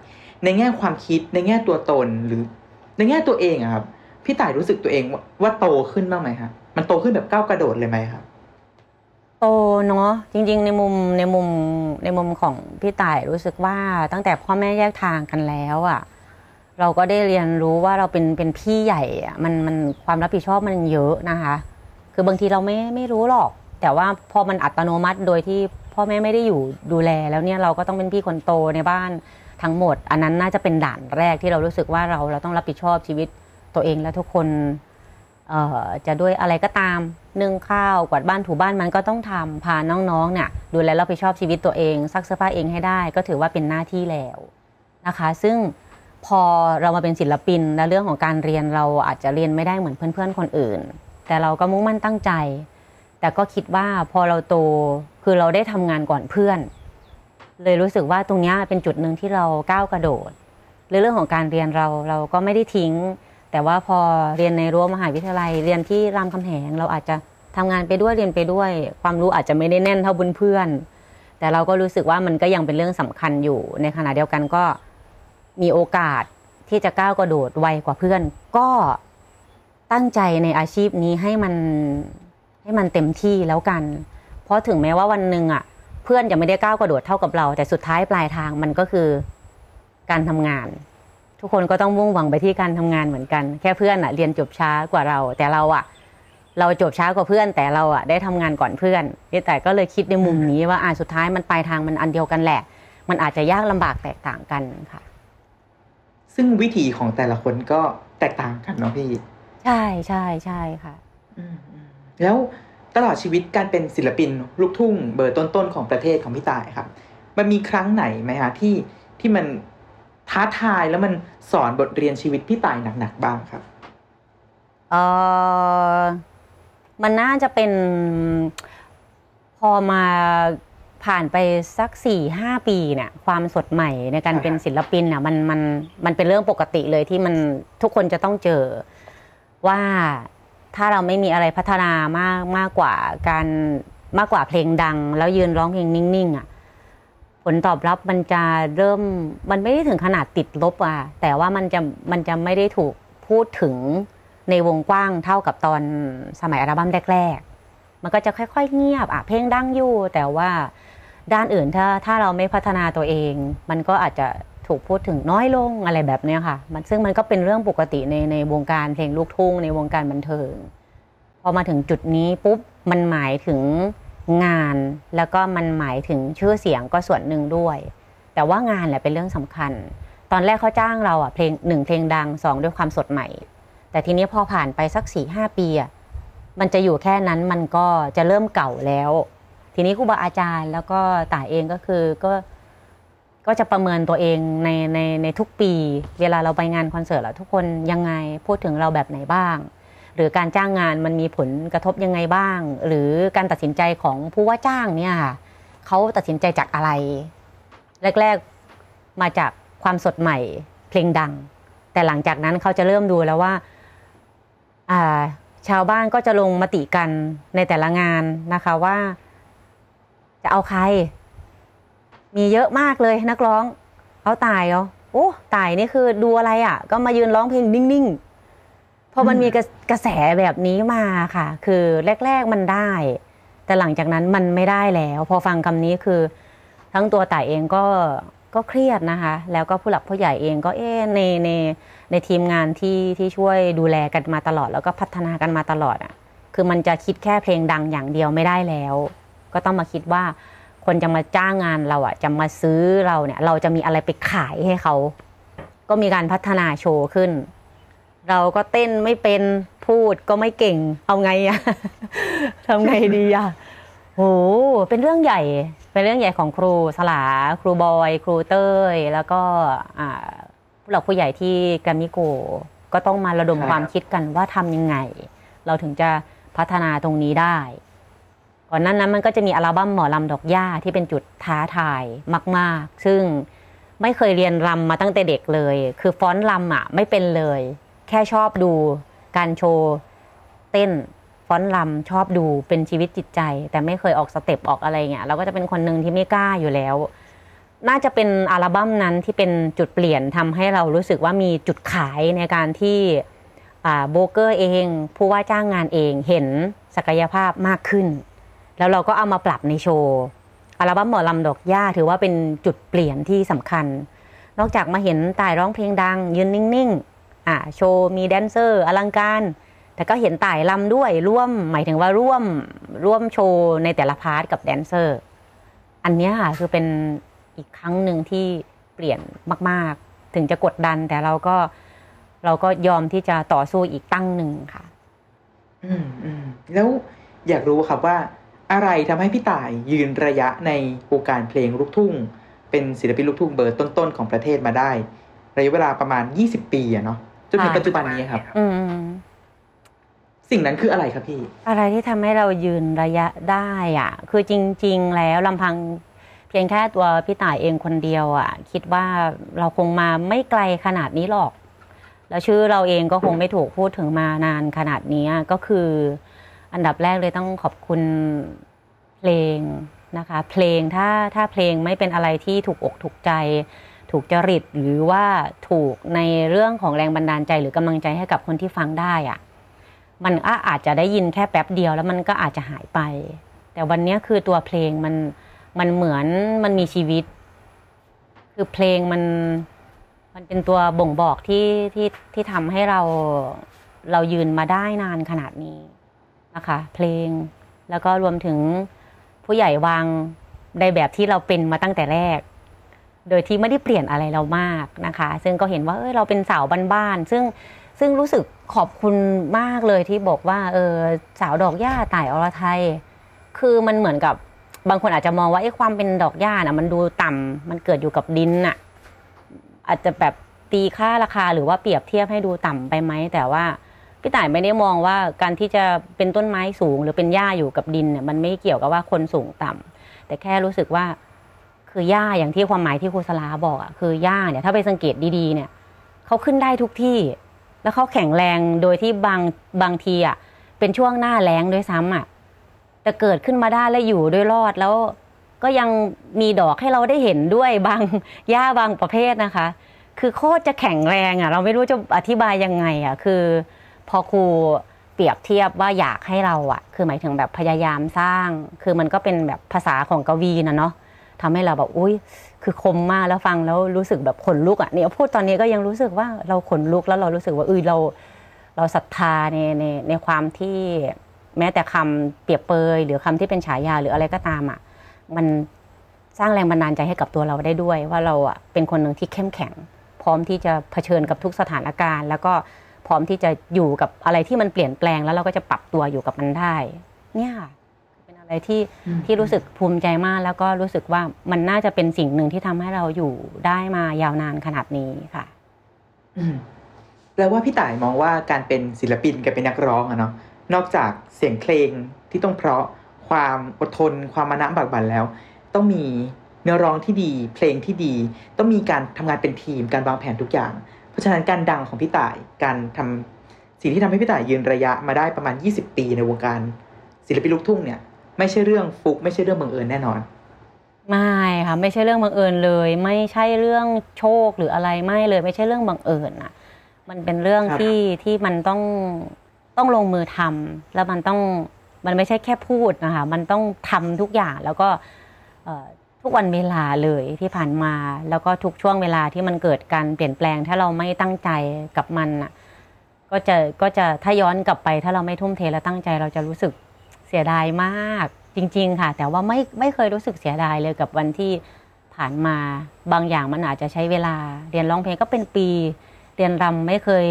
ในแง่ความคิดในแง่ตัวตนหรือ ในแง่ตัวเองอะครับพี่ต่ายรู้สึกตัวเองว่าโตขึ้นบ้างไหมครับมันโตขึ้นแบบก้าวกระโดดเลยไหมครับโตเนาะจริงๆ ในมุมในมุมในมุมของพี่ต่ายรู้สึกว่าตั้งแต่พ่อแม่แยกทางกันแล้วอะ่ะ เราก็ได้เรียนรู้ว่าเราเป็นเป็นพี่ใหญ่อะมันมันความรับผิดชอบมันเยอะนะคะ คือบางทีเราไม่ไม่รู้หรอก แต่ว่าพอมันอัตโนมัติโดยที่พ่อแม่ไม่ได้อยู่ดูแล แล้วเนี่ยเราก็ต้องเป็นพี่คนโตในบ้านทั้งหมด อันนั้นน่าจะเป็นด่านแรกที่เรารู้สึกว่าเราเราต้องรับผิดชอบชีวิตตัวเองและทุกคนจะด้วยอะไรก็ตามนึ่งข้าวกวาดบ้านถูบ้านมันก็ต้องทำพาน้องๆเนี่ยดูแลรับผิดชอบชีวิตตัวเองซักเสื้อผ้าเองให้ได้ ก็ถือว่าเป็นหน้าที่แล้วนะคะ ซึ่งพอเรามาเป็นศิลปินและเรื่องของการเรียนเราอาจจะเรียนไม่ได้เหมือนเพื่อนๆคนอื่น แต่เราก็มุ่งมั่นตั้งใจ แต่ก็คิดว่าพอเราโตคือเราได้ทำงานก่อนเพื่อน เลยรู้สึกว่าตรงนี้เป็นจุดหนึ่งที่เราก้าวกระโดดในเรื่องของการเรียนเราเราก็ไม่ได้ทิ้ง แต่ว่าพอเรียนในรั้วมหาวิทยาลัย เรียนที่รามคำแหง เราอาจจะทำงานไปด้วยเรียนไปด้วย ความรู้อาจจะไม่ได้แน่นเท่าเพื่อนแต่เราก็รู้สึกว่ามันก็ยังเป็นเรื่องสำคัญอยู่ ในขณะเดียวกันก็มีโอกาสที่จะก้าวกระโดดไวกว่าเพื่อน ก็ตั้งใจในอาชีพนี้ให้มัน ให้มันเต็มที่แล้วกัน เพราะถึงแม้ว่าวันหนึ่งอะ เพื่อนจะไม่ได้ก้าวกระโดดเท่ากับเรา แต่สุดท้ายปลายทางมันก็คือการทำงาน ทุกคนก็ต้องมุ่งหวังไปที่การทำงานเหมือนกัน แค่เพื่อนอะเรียนจบช้ากว่าเรา แต่เราอะ เราจบช้ากว่าเพื่อน แต่เราอะได้ทำงานก่อนเพื่อนนี่แต่ก็เลยคิดในมุมนี้ว่าอ่าสุดท้ายมันปลายทางมันอันเดียวกันแหละ มันอาจจะยากลำบากแตกต่างกันค่ะ ซึ่งวิถีของแต่ละคนก็แตกต่างกันเนาะพี่ใช่ใช่ใช่ค่ะ อืมอืม แล้วตลอดชีวิตการเป็นศิลปินลูกทุ่งเบอร์ต้นๆของประเทศของพี่ต่ายครับ มันมีครั้งไหนไหมคะที่ที่มันท้าทายแล้วมันสอนบทเรียนชีวิตพี่ต่ายหนักๆบ้างครับเออมันน่าจะเป็นพอมาผ่านไปสักสี่ห้าปีเนี่ยความสดใหม่ในการใช่ครับเป็นศิลปินเนี่ยมันมันมันเป็นเรื่องปกติเลยที่มันทุกคนจะต้องเจอว่า ถ้าเราไม่มีอะไรพัฒนามากมากกว่าการมากกว่าเพลงดัง แล้วยืนร้องเพลงนิ่งๆอะผลตอบรับมันจะเริ่มมันไม่ได้ถึงขนาดติดลบอะแต่ว่ามันจะมันจะไม่ได้ถูกพูดถึงในวงกว้างเท่ากับตอนสมัยอัลบั้มแรก ๆ มันก็จะค่อยๆเงียบอะเพลงดังอยู่ แต่ว่าด้านอื่นถ้าถ้าเราไม่พัฒนาตัวเอง มันก็อาจจะ ถูกพูดถึงน้อยลงอะไรแบบนี้ค่ะ มันซึ่งมันก็เป็นเรื่องปกติในในวงการเพลงลูกทุ่งในวงการบันเทิง พอมาถึงจุดนี้ปุ๊บมันหมายถึงงานแล้วก็มันหมายถึงชื่อเสียงก็ส่วนหนึ่งด้วย แต่ว่างานแหละเป็นเรื่องสำคัญ ตอนแรกเขาจ้างเราอะเพลงหนึ่งเพลงดังสองด้วยความสดใหม่ แต่ทีนี้พอผ่านไปสักสี่ห้าปีอะมันจะอยู่แค่นั้นมันก็จะเริ่มเก่าแล้ว ทีนี้ครูบาอาจารย์แล้วก็ต่ายเองก็คือก็ ก็จะประเมินตัวเองในในในทุกปี เวลาเราไปงานคอนเสิร์ตแล้วทุกคนยังไงพูดถึงเราแบบไหนบ้าง หรือการจ้างงานมันมีผลกระทบยังไงบ้าง หรือการตัดสินใจของผู้ว่าจ้างเนี่ยค่ะเขาตัดสินใจจากอะไร แรก ๆมาจากความสดใหม่เพลงดัง แต่หลังจากนั้นเขาจะเริ่มดูแล้วว่าอ่าชาวบ้านก็จะลงมติกันในแต่ละงานนะคะว่า จะเอาใคร มีเยอะมากเลยนักร้อง เอาตายเหรอโอ้ตายนี่คือดูอะไรอะ ก็มายืนร้องเพลงนิ่งๆพอมันมีกระแสแบบนี้มาค่ะ คือแรก ๆมันได้ แต่หลังจากนั้นมันไม่ได้แล้ว พอฟังคำนี้คือ ทั้งตัวต่ายเองก็ก็เครียดนะคะ แล้วก็ผู้หลักผู้ใหญ่เองก็เอ๊ในในในทีมงานที่ที่ช่วยดูแลกันมาตลอด แล้วก็พัฒนากันมาตลอดอะ คือมันจะคิดแค่เพลงดังอย่างเดียวไม่ได้แล้ว ก็ต้องมาคิดว่า คนจะมาจ้างงานเราอะจะมาซื้อเราเนี่ย เราจะมีอะไรไปขายให้เขา ก็มีการพัฒนาโชว์ขึ้น เราก็เต้นไม่เป็นพูดก็ไม่เก่ง เอาไงอะทำไงดีอะโหเป็นเรื่องใหญ่ เป็นเรื่องใหญ่ของครูสลา ครูบอย ครูเต้ย แล้วก็อ่าผู้หลักผู้ใหญ่ที่แกรมมิโก ก็ต้องมาระดมครับความคิดกันว่าทำยังไง เราถึงจะพัฒนาตรงนี้ได้ ก่อนนั้นนั้นมันก็จะมีอัลบั้มหมอลำดอกหญ้าที่เป็นจุดท้าทายมาก ๆ ซึ่งไม่เคยเรียนรำมาตั้งแต่เด็กเลย คือฟ้อนรำอะไม่เป็นเลย แค่ชอบดูการโชว์เต้นฟ้อนรำชอบดูเป็นชีวิตจิตใจ แต่ไม่เคยออกสเต็ปออกอะไรเงี้ยเราก็จะเป็นคนหนึ่งที่ไม่กล้าอยู่แล้ว น่าจะเป็นอัลบั้มนั้นที่เป็นจุดเปลี่ยนทำให้เรารู้สึกว่ามีจุดขายในการที่โบรกเกอร์เอง ผู้ว่าจ้างงานเองเห็นศักยภาพมากขึ้น แล้วเราก็เอามาปรับในโชว์อัลบั้มหมอลำดอกหญ้าถือว่าเป็นจุดเปลี่ยนที่สำคัญ นอกจากมาเห็นต่ายร้องเพลงดัง ยืนนิ่งๆอ่าโชว์มี dancer อลังการ แต่ก็เห็นต่ายลำด้วยร่วม หมายถึงว่าร่วมร่วมโชว์ในแต่ละ part กับ dancer อันนี้ค่ะคือเป็นอีกครั้งหนึ่งที่เปลี่ยนมาก ๆ ถึงจะกดดันแต่เราก็เราก็ยอมที่จะต่อสู้อีกตั้งหนึ่งค่ะ อืมอืมแล้วอยากรู้ครับว่า อะไรทำให้พี่ต่ายยืนระยะในวงการเพลงลูกทุ่ง เป็นศิลปินลูกทุ่งเบอร์ต้นๆของประเทศมาได้ระยะเวลาประมาณ20ปีอะเนาะจนถึงค่ะปัจจุบันนี้ครับอืมสิ่งนั้นคืออะไรครับพี่ อะไรที่ทำให้เรายืนระยะได้อะ คือจริง ๆ แล้วลำพังเพียงแค่ตัวพี่ต่ายเองคนเดียวอะคิดว่าเราคงมาไม่ไกลขนาดนี้หรอก แล้วชื่อเราเองก็คงไม่ถูกพูดถึงมานานขนาดนี้ก็คือ อันดับแรกเลยต้องขอบคุณเพลงนะคะ เพลงถ้าถ้าเพลงไม่เป็นอะไรที่ถูกอกถูกใจ ถูกจริตหรือว่าถูกในเรื่องของแรงบันดาลใจ หรือกำลังใจให้กับคนที่ฟังได้อะมันอาจจะได้ยินแค่แป๊บเดียวแล้วมันก็อาจจะหายไป แต่วันนี้คือตัวเพลงมันมันเหมือนมันมีชีวิต คือเพลงมันมันเป็นตัวบ่งบอกที่ที่ที่ทำให้เราเรายืนมาได้นานขนาดนี้ นะคะเพลง แล้วก็รวมถึงผู้ใหญ่วางในแบบที่เราเป็นมาตั้งแต่แรก โดยที่ไม่ได้เปลี่ยนอะไรเรามากนะคะ ซึ่งก็เห็นว่าเออเราเป็นสาวบ้านๆซึ่งซึ่งรู้สึกขอบคุณมากเลยที่บอกว่าเออสาวดอกหญ้าต่ายอรไทย คือมันเหมือนกับบางคนอาจจะมองว่าไอ้ความเป็นดอกหญ้าน่ะมันดูต่ำมันเกิดอยู่กับดินน่ะอาจจะแบบตีค่าราคาหรือว่าเปรียบเทียบให้ดูต่ำไปไหมแต่ว่า พี่ต่ายไม่ได้มองว่าการที่จะเป็นต้นไม้สูง หรือเป็นหญ้าอยู่กับดินเนี่ยมันไม่เกี่ยวกับว่าคนสูงต่ำแต่แค่รู้สึกว่าคือหญ้าอย่างที่ความหมายที่ครูสลาบอกอะคือหญ้าเนี่ยถ้าไปสังเกตดีๆเนี่ยเขาขึ้นได้ทุกที่ แล้วเขาแข็งแรงโดยที่บางบางทีอะเป็นช่วงหน้าแล้งด้วยซ้ำอะแต่เกิดขึ้นมาได้และอยู่ด้วยรอดแล้วก็ยังมีดอกให้เราได้เห็นด้วยบางหญ้าบางประเภทนะคะ คือโคตรจะแข็งแรงอะเราไม่รู้จะอธิบายยังไงอะคือ พอครูเปรียบเทียบว่าอยากให้เราอะคือหมายถึงแบบพยายามสร้าง คือมันก็เป็นแบบภาษาของกวีนะเนาะทำให้เราแบบอุ้ยคือคมมากแล้วฟังแล้วรู้สึกแบบขนลุกอะเนี่ยพูดตอนนี้ก็ยังรู้สึกว่าเราขนลุกแล้วเรารู้สึกว่าเออเราเราศรัทธาในในในความที่แม้แต่คำเปรียบเปยหรือคำที่เป็นฉายาหรืออะไรก็ตามอะมันสร้างแรงบันดาลใจให้กับตัวเราได้ด้วย ว่าเราอะเป็นคนหนึ่งที่เข้มแข็ง พร้อมที่จะเผชิญกับทุกสถานการณ์ แล้วก็ ร้อมที่จะอยู่กับอะไรที่มันเปลี่ยนแปลงแล้วเราก็จะปรับตัวอยู่กับมันได้ เนี่ยค่ะเป็นอะไรที่อืมที่รู้สึกภูมิใจมาก แล้วก็รู้สึกว่ามันน่าจะเป็นสิ่งหนึ่งที่ทำให้เราอยู่ได้มายาวนานขนาดนี้ค่ะอืมแปลว่าพี่ต่ายมองว่าการเป็นศิลปินกับเป็นนักร้องอะเนาะนอกจากเสียงเพลงที่ต้องเพราะความอดทน ความมานะบักบั่นแล้ว ต้องมีเนื้อร้องที่ดี เพลงที่ดี ต้องมีการทำงานเป็นทีม การวางแผนทุกอย่าง เพราะฉะนั้นการดังของพี่ต่ายการทำสิ่งที่ทำให้พี่ต่ายยืนระยะมาได้ประมาณ 20 ปีในวงการศิลปินลูกทุ่งเนี่ย ไม่ใช่เรื่องฟุก ไม่ใช่เรื่องบังเอิญแน่นอน ไม่ค่ะไม่ใช่เรื่องบังเอิญเลย ไม่ใช่เรื่องโชคหรืออะไรไม่เลย ไม่ใช่เรื่องบังเอิญอะ มันเป็นเรื่องที่ที่มันต้องต้องลงมือทำแล้วมันต้องมันไม่ใช่แค่พูดนะคะมันต้องทำทุกอย่างแล้วก็เทุกวันเวลาเลยที่ผ่านมา แล้วก็ทุกช่วงเวลาที่มันเกิดการเปลี่ยนแปลง ถ้าเราไม่ตั้งใจกับมันอะก็จะก็จะถ้าย้อนกลับไป ถ้าเราไม่ทุ่มเทและตั้งใจเราจะรู้สึกเสียดายมาก จริง ๆ ค่ะ แต่ว่าไม่ไม่เคยรู้สึกเสียดายเลยกับวันที่ผ่านมาบางอย่างมันอาจจะใช้เวลา เรียนร้องเพลงก็เป็นปี เรียนรำไม่เคย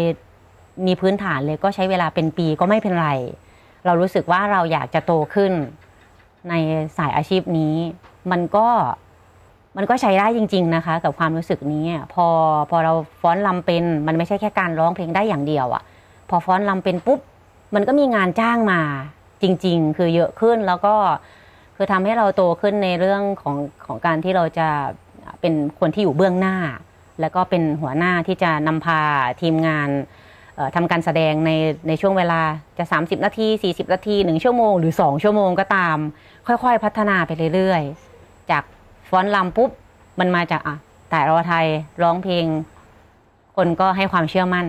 มีพื้นฐานเลยก็ใช้เวลาเป็นปีก็ไม่เป็นไร เรารู้สึกว่าเราอยากจะโตขึ้นในสายอาชีพนี้ มันก็มันก็ใช้ได้จริง ๆ นะคะ กับความรู้สึกนี้พอพอเราฟ้อนรำเป็น มันไม่ใช่แค่การร้องเพลงได้อย่างเดียวอะพอฟ้อนรำเป็นปุ๊บ มันก็มีงานจ้างมาจริง ๆ คือเยอะขึ้นแล้วก็คือทำให้เราโตขึ้นในเรื่องของของการที่เราจะเป็นคนที่อยู่เบื้องหน้า แล้วก็เป็นหัวหน้าที่จะนำพาทีมงานเอ่อทำการแสดงในในช่วงเวลาจะ 30 นาที 40 นาที 1 ชั่วโมง หรือ 2 ชั่วโมงก็ตาม ค่อย ๆ พัฒนาไปเรื่อยๆ จากฟ้อนรำปุ๊บ มันมาจากอะแต่รอไทยร้องเพลง คนก็ให้ความเชื่อมั่น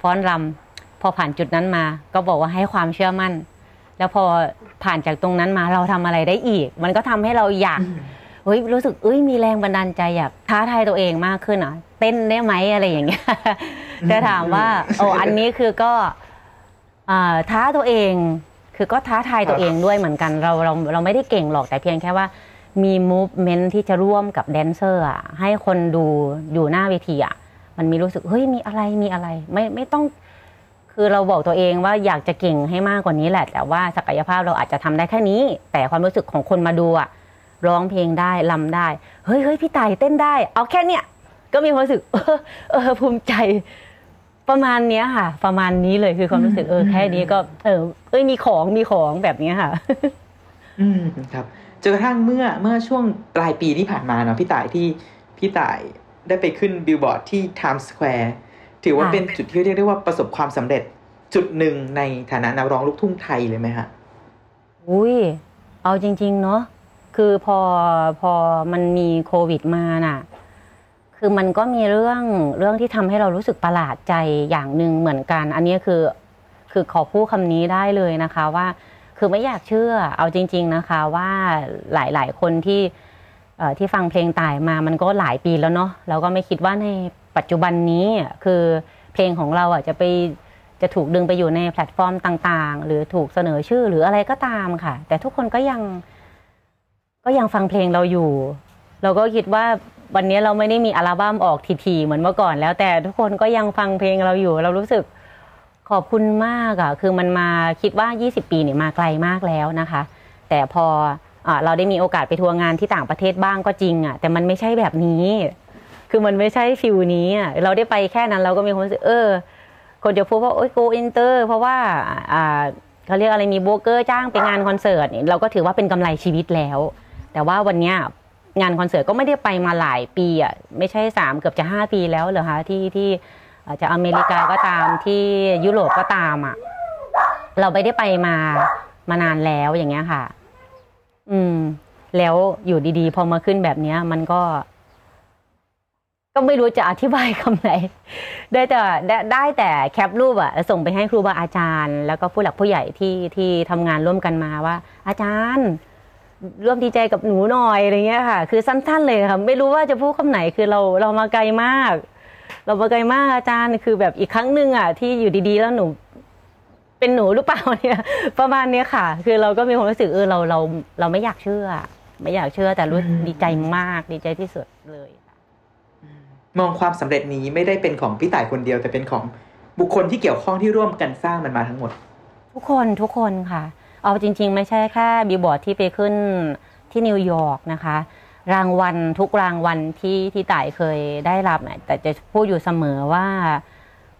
ฟ้อนรำพอผ่านจุดนั้นมา ก็บอกว่าให้ความเชื่อมั่น แล้วพอผ่านจากตรงนั้นมาเราทำอะไรได้อีก มันก็ทำให้เราอยากเฮ้ยรู้สึกเอ้ยมีแรงบันดาลใจอยากท้าทายตัวเองมากขึ้นอะ เต้นได้ไหมอะไรอย่างเงี้ยจะถามว่าโอ้อันนี้คือก็อ่าท้าตัวเองคือก็ท้าทายตัวเองด้วยเหมือนกัน เราเราเราไม่ได้เก่งหรอกแต่เพียงแค่ว่า มี movement ที่จะร่วมกับ dancer อะให้คนดูอยู่หน้าเวทีอะมันมีรู้สึกเฮ้ยมีอะไรมีอะไรไม่ไม่ต้อง คือเราบอกตัวเองว่าอยากจะเก่งให้มากกว่านี้แหละ แต่ว่าศักยภาพเราอาจจะทำได้แค่นี้ แต่ความรู้สึกของคนมาดูอะร้องเพลงได้ลำได้เฮ้ยเฮ้ยพี่ต่ายเต้นได้ เอาแค่เนี้ยก็มีความรู้สึกเออเออภูมิใจประมาณเนี้ยค่ะ ประมาณนี้เลยคือความรู้สึกเออแค่นี้ก็ เออเอ้ยมีของมีของแบบเนี้ยค่ะ อืมครับ จนกระทั่งเมื่อเมื่อช่วงปลายปีที่ผ่านมาเนาะพี่ต่ายที่พี่ต่ายได้ไปขึ้นบิลบอร์ดที่ Times Square ถือว่าค่ะเป็นจุดที่เรียกได้ว่าประสบความสำเร็จจุดหนึ่งในฐานะนักร้องลูกทุ่งไทยเลยไหมฮะอุ้ยเอาจริง ๆ เนาะคือพอพอมันมีโควิดมาน่ะ คือมันก็มีเรื่องเรื่องที่ทำให้เรารู้สึกประหลาดใจอย่างหนึ่งเหมือนกัน อันนี้คือ คือขอพูดคำนี้ได้เลยนะคะว่า คือไม่อยากเชื่อ เอาจริง ๆนะคะว่าหลายๆ คนที่ที่ฟังเพลงตายมามันก็หลายปีแล้วเนาะเราก็ไม่คิดว่าในปัจจุบันนี้คือเพลงของเราอะจะไปจะถูกดึงไปอยู่ในแพลตฟอร์มต่างๆ หรือถูกเสนอชื่อหรืออะไรก็ตามค่ะ แต่ทุกคนก็ยัง ก็ยังฟังเพลงเราอยู่ เราก็คิดว่าวันนี้เราไม่ได้มีอัลบั้มออกทีๆเหมือนเมื่อก่อนแล้วแต่ทุกคนก็ยังฟังเพลงเราอยู่ เรารู้สึก ขอบคุณมากอะคือมันมาคิดว่า 20 ปีเนี่ยมาไกลมากแล้วนะคะ แต่พออเราได้มีโอกาสไปทัวร์งานที่ต่างประเทศบ้างก็จริงอะแต่มันไม่ใช่แบบนี้ คือมันไม่ใช่ feel นี้อะเราได้ไปแค่นั้นเราก็มีความรู้สึกเออ คนจะพูดว่าโอ้ย go inter เพราะว่าอ่าเขาเรียกอะไรมีโบรกเกอร์จ้างไปงานคอนเสิร์ตเราก็ถือว่าเป็นกำไรชีวิตแล้ว แต่ว่าวันเนี้ยงานคอนเสิร์ตก็ไม่ได้ไปมาหลายปีอะไม่ใช่สามเกือบจะห้าปีแล้วเหรอคะที่ที่ จะอเมริกาก็ตามที่ยุโรปก็ตามอะ เราไม่ได้ไปมามานานแล้วอย่างเงี้ยค่ะ อืม แล้วอยู่ดีๆ พอมาขึ้นแบบเนี้ย มันก็ ก็ไม่รู้จะอธิบายคำไหน ได้แต่ได้ได้แต่แคปรูปอะส่งไปให้ครูบาอาจารย์ แล้วก็ผู้หลักผู้ใหญ่ที่ที่ทำงานร่วมกันมาว่า อาจารย์ร่วมดีใจกับหนูหน่อยอะไรเงี้ยค่ะ คือสั้นๆเลยค่ะ ไม่รู้ว่าจะพูดคำไหนคือเราเรามาไกลมาก เรามาไกลมากอาจารย์คือแบบอีกครั้งหนึ่งอะที่อยู่ดีๆ แล้วหนูเป็นหนูหรือเปล่าเนี่ยประมาณเนี้ยค่ะ คือเราก็มีความรู้สึกเออเราเราเราไม่อยากเชื่อ ไม่อยากเชื่อแต่รู้อืมดีใจมากดีใจที่สุดเลยค่ะมองความสำเร็จนี้ไม่ได้เป็นของพี่ต่ายคนเดียว แต่เป็นของบุคคลที่เกี่ยวข้องที่ร่วมกันสร้างมันมาทั้งหมด ทุกคนทุกคนค่ะ เอาจริง ๆ ไม่ใช่แค่บิลบอร์ดที่ไปขึ้นที่นิวยอร์กนะคะ รางวัลทุกรางวัลที่ที่ต่ายเคยได้รับเนี่ยต่ายจะพูดอยู่เสมอว่า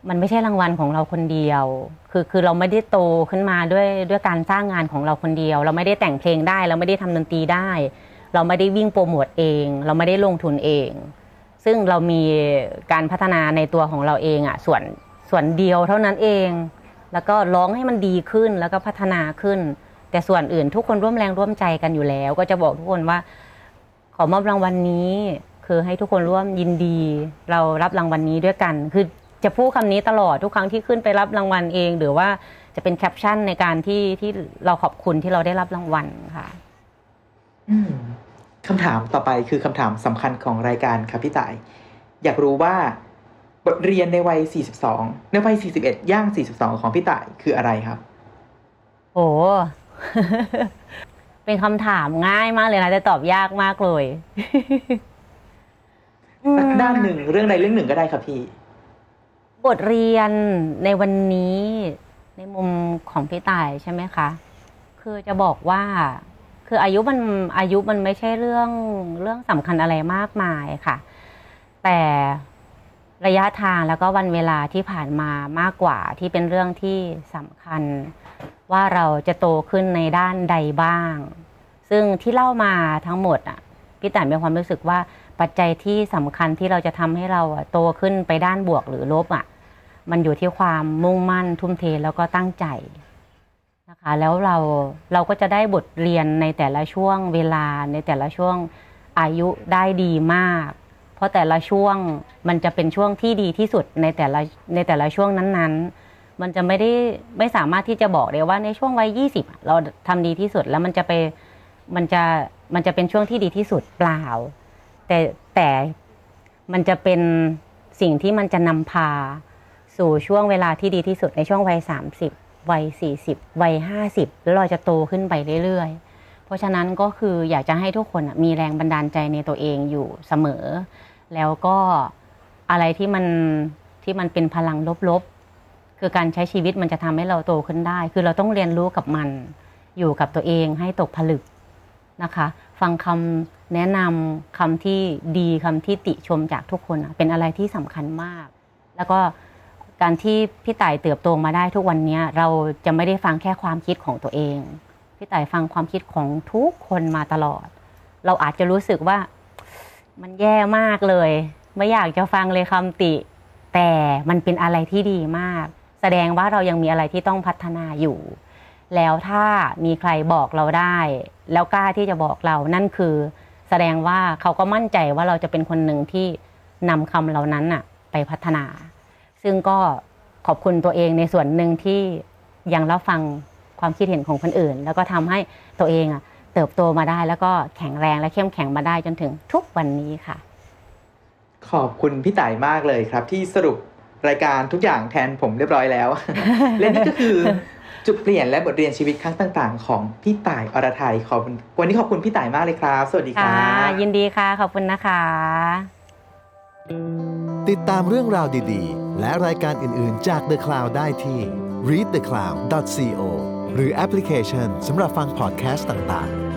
มันไม่ใช่รางวัลของเราคนเดียว คือคือเราไม่ได้โตขึ้นมาด้วยด้วยการสร้างงานของเราคนเดียว เราไม่ได้แต่งเพลงได้ เราไม่ได้ทำดนตรีได้ เราไม่ได้วิ่งโปรโมทเอง เราไม่ได้ลงทุนเอง ซึ่งเรามีการพัฒนาในตัวของเราเองอะส่วนส่วนเดียวเท่านั้นเอง แล้วก็ร้องให้มันดีขึ้นแล้วก็พัฒนาขึ้น แต่ส่วนอื่นทุกคนร่วมแรงร่วมใจกันอยู่แล้ว ก็จะบอกทุกคนว่า ขอมอบรางวัลนี้คือให้ทุกคนร่วมยินดี เรารับรางวัลนี้ด้วยกัน คือจะพูดคำนี้ตลอดทุกครั้งที่ขึ้นไปรับรางวัลเอง หรือว่าจะเป็นแคปชั่นในการที่ที่เราขอบคุณที่เราได้รับรางวัลค่ะอืมคำถามต่อไปคือคำถามสำคัญของรายการครับพี่ต่าย อยากรู้ว่า บทเรียนในวัย 42 ในวัย 41 ย่าง 42 ของพี่ต่ายคืออะไรครับ โอ้ เป็นคำถามง่ายมากเลยนะแต่ตอบยากมากเลย สักด้านหนึ่งเรื่องใดเรื่องหนึ่งก็ได้ครับพี่ บทเรียนในวันนี้ในมุมของพี่ต่ายใช่ไหมคะ คือจะบอกว่า คืออายุมันอายุมันไม่ใช่เรื่องเรื่องสำคัญอะไรมากมายค่ะ แต่ระยะทางแล้วก็วันเวลาที่ผ่านมามากกว่าที่เป็นเรื่องที่สำคัญ ว่าเราจะโตขึ้นในด้านใดบ้าง ซึ่งที่เล่ามาทั้งหมดอะพี่แต่มีความรู้สึกว่าปัจจัยที่สำคัญที่เราจะทำให้เราโตขึ้นไปด้านบวกหรือลบอะมันอยู่ที่ความมุ่งมั่นทุ่มเทแล้วก็ตั้งใจนะคะแล้วเราเราก็จะได้บทเรียนในแต่ละช่วงเวลาในแต่ละช่วงอายุได้ดีมาก เพราะแต่ละช่วงมันจะเป็นช่วงที่ดีที่สุดในแต่ละในแต่ละช่วงนั้นๆ มันจะไม่ได้ไม่สามารถที่จะบอกเลยว่าในช่วงวัย 20อะเราทำดีที่สุดแล้วมันจะไป มันจะมันจะเป็นช่วงที่ดีที่สุดเปล่า แต่แต่มันจะเป็นสิ่งที่มันจะนำพา สู่ช่วงเวลาที่ดีที่สุดในช่วงวัย 30 วัย 40 วัย 50 แล้วเราจะโตขึ้นไปเรื่อยๆ เพราะฉะนั้นก็คืออยากจะให้ทุกคนมีแรงบันดาลใจในตัวเองอยู่เสมอ แล้วก็อะไรที่มันที่มันเป็นพลังลบๆ คือการใช้ชีวิตมันจะทำให้เราโตขึ้นได้ คือเราต้องเรียนรู้กับมันอยู่กับตัวเองให้ตกผลึก นะคะ ฟังคำแนะนำคำที่ดีคำที่ติชมจากทุกคนเป็นอะไรที่สำคัญมาก แล้วก็การที่พี่ต่ายเติบโตมาได้ทุกวันนี้เราจะไม่ได้ฟังแค่ความคิดของตัวเอง พี่ต่ายฟังความคิดของทุกคนมาตลอด เราอาจจะรู้สึกว่ามันแย่มากเลย ไม่อยากจะฟังเลยคำติ แต่มันเป็นอะไรที่ดีมาก แสดงว่าเรายังมีอะไรที่ต้องพัฒนาอยู่ แล้วถ้ามีใครบอกเราได้ แล้วกล้าที่จะบอกเรานั่นคือ แสดงว่าเขาก็มั่นใจว่าเราจะเป็นคนหนึ่งที่นำคำเหล่านั้นน่ะไปพัฒนา ซึ่งก็ขอบคุณตัวเองในส่วนหนึ่งที่ยังรับฟังความคิดเห็นของคนอื่น แล้วก็ทำให้ตัวเองอะเติบโตมาได้แล้วก็แข็งแรงและเข้มแข็งมาได้จนถึงทุกวันนี้ค่ะ ขอบคุณพี่ต่ายมากเลยครับที่สรุปรายการทุกอย่างแทนผมเรียบร้อยแล้ว และนี่ก็คือ จุดเปลี่ยนและบทเรียนชีวิตครั้งต่าง ๆ ของพี่ต่ายอรไทยขอบคุณวันนี้ขอบคุณพี่ต่ายมากเลยครับ สวัสดีคค่ะรับยินดีค่ะ ขอบคุณนะคะ ติดตามเรื่องราวดีๆ และรายการอื่น ๆ จาก The Cloud ได้ที่ readthecloud.co หรือแอปพลิเคชันสำหรับฟังพอดแคสต์ต่าง ๆ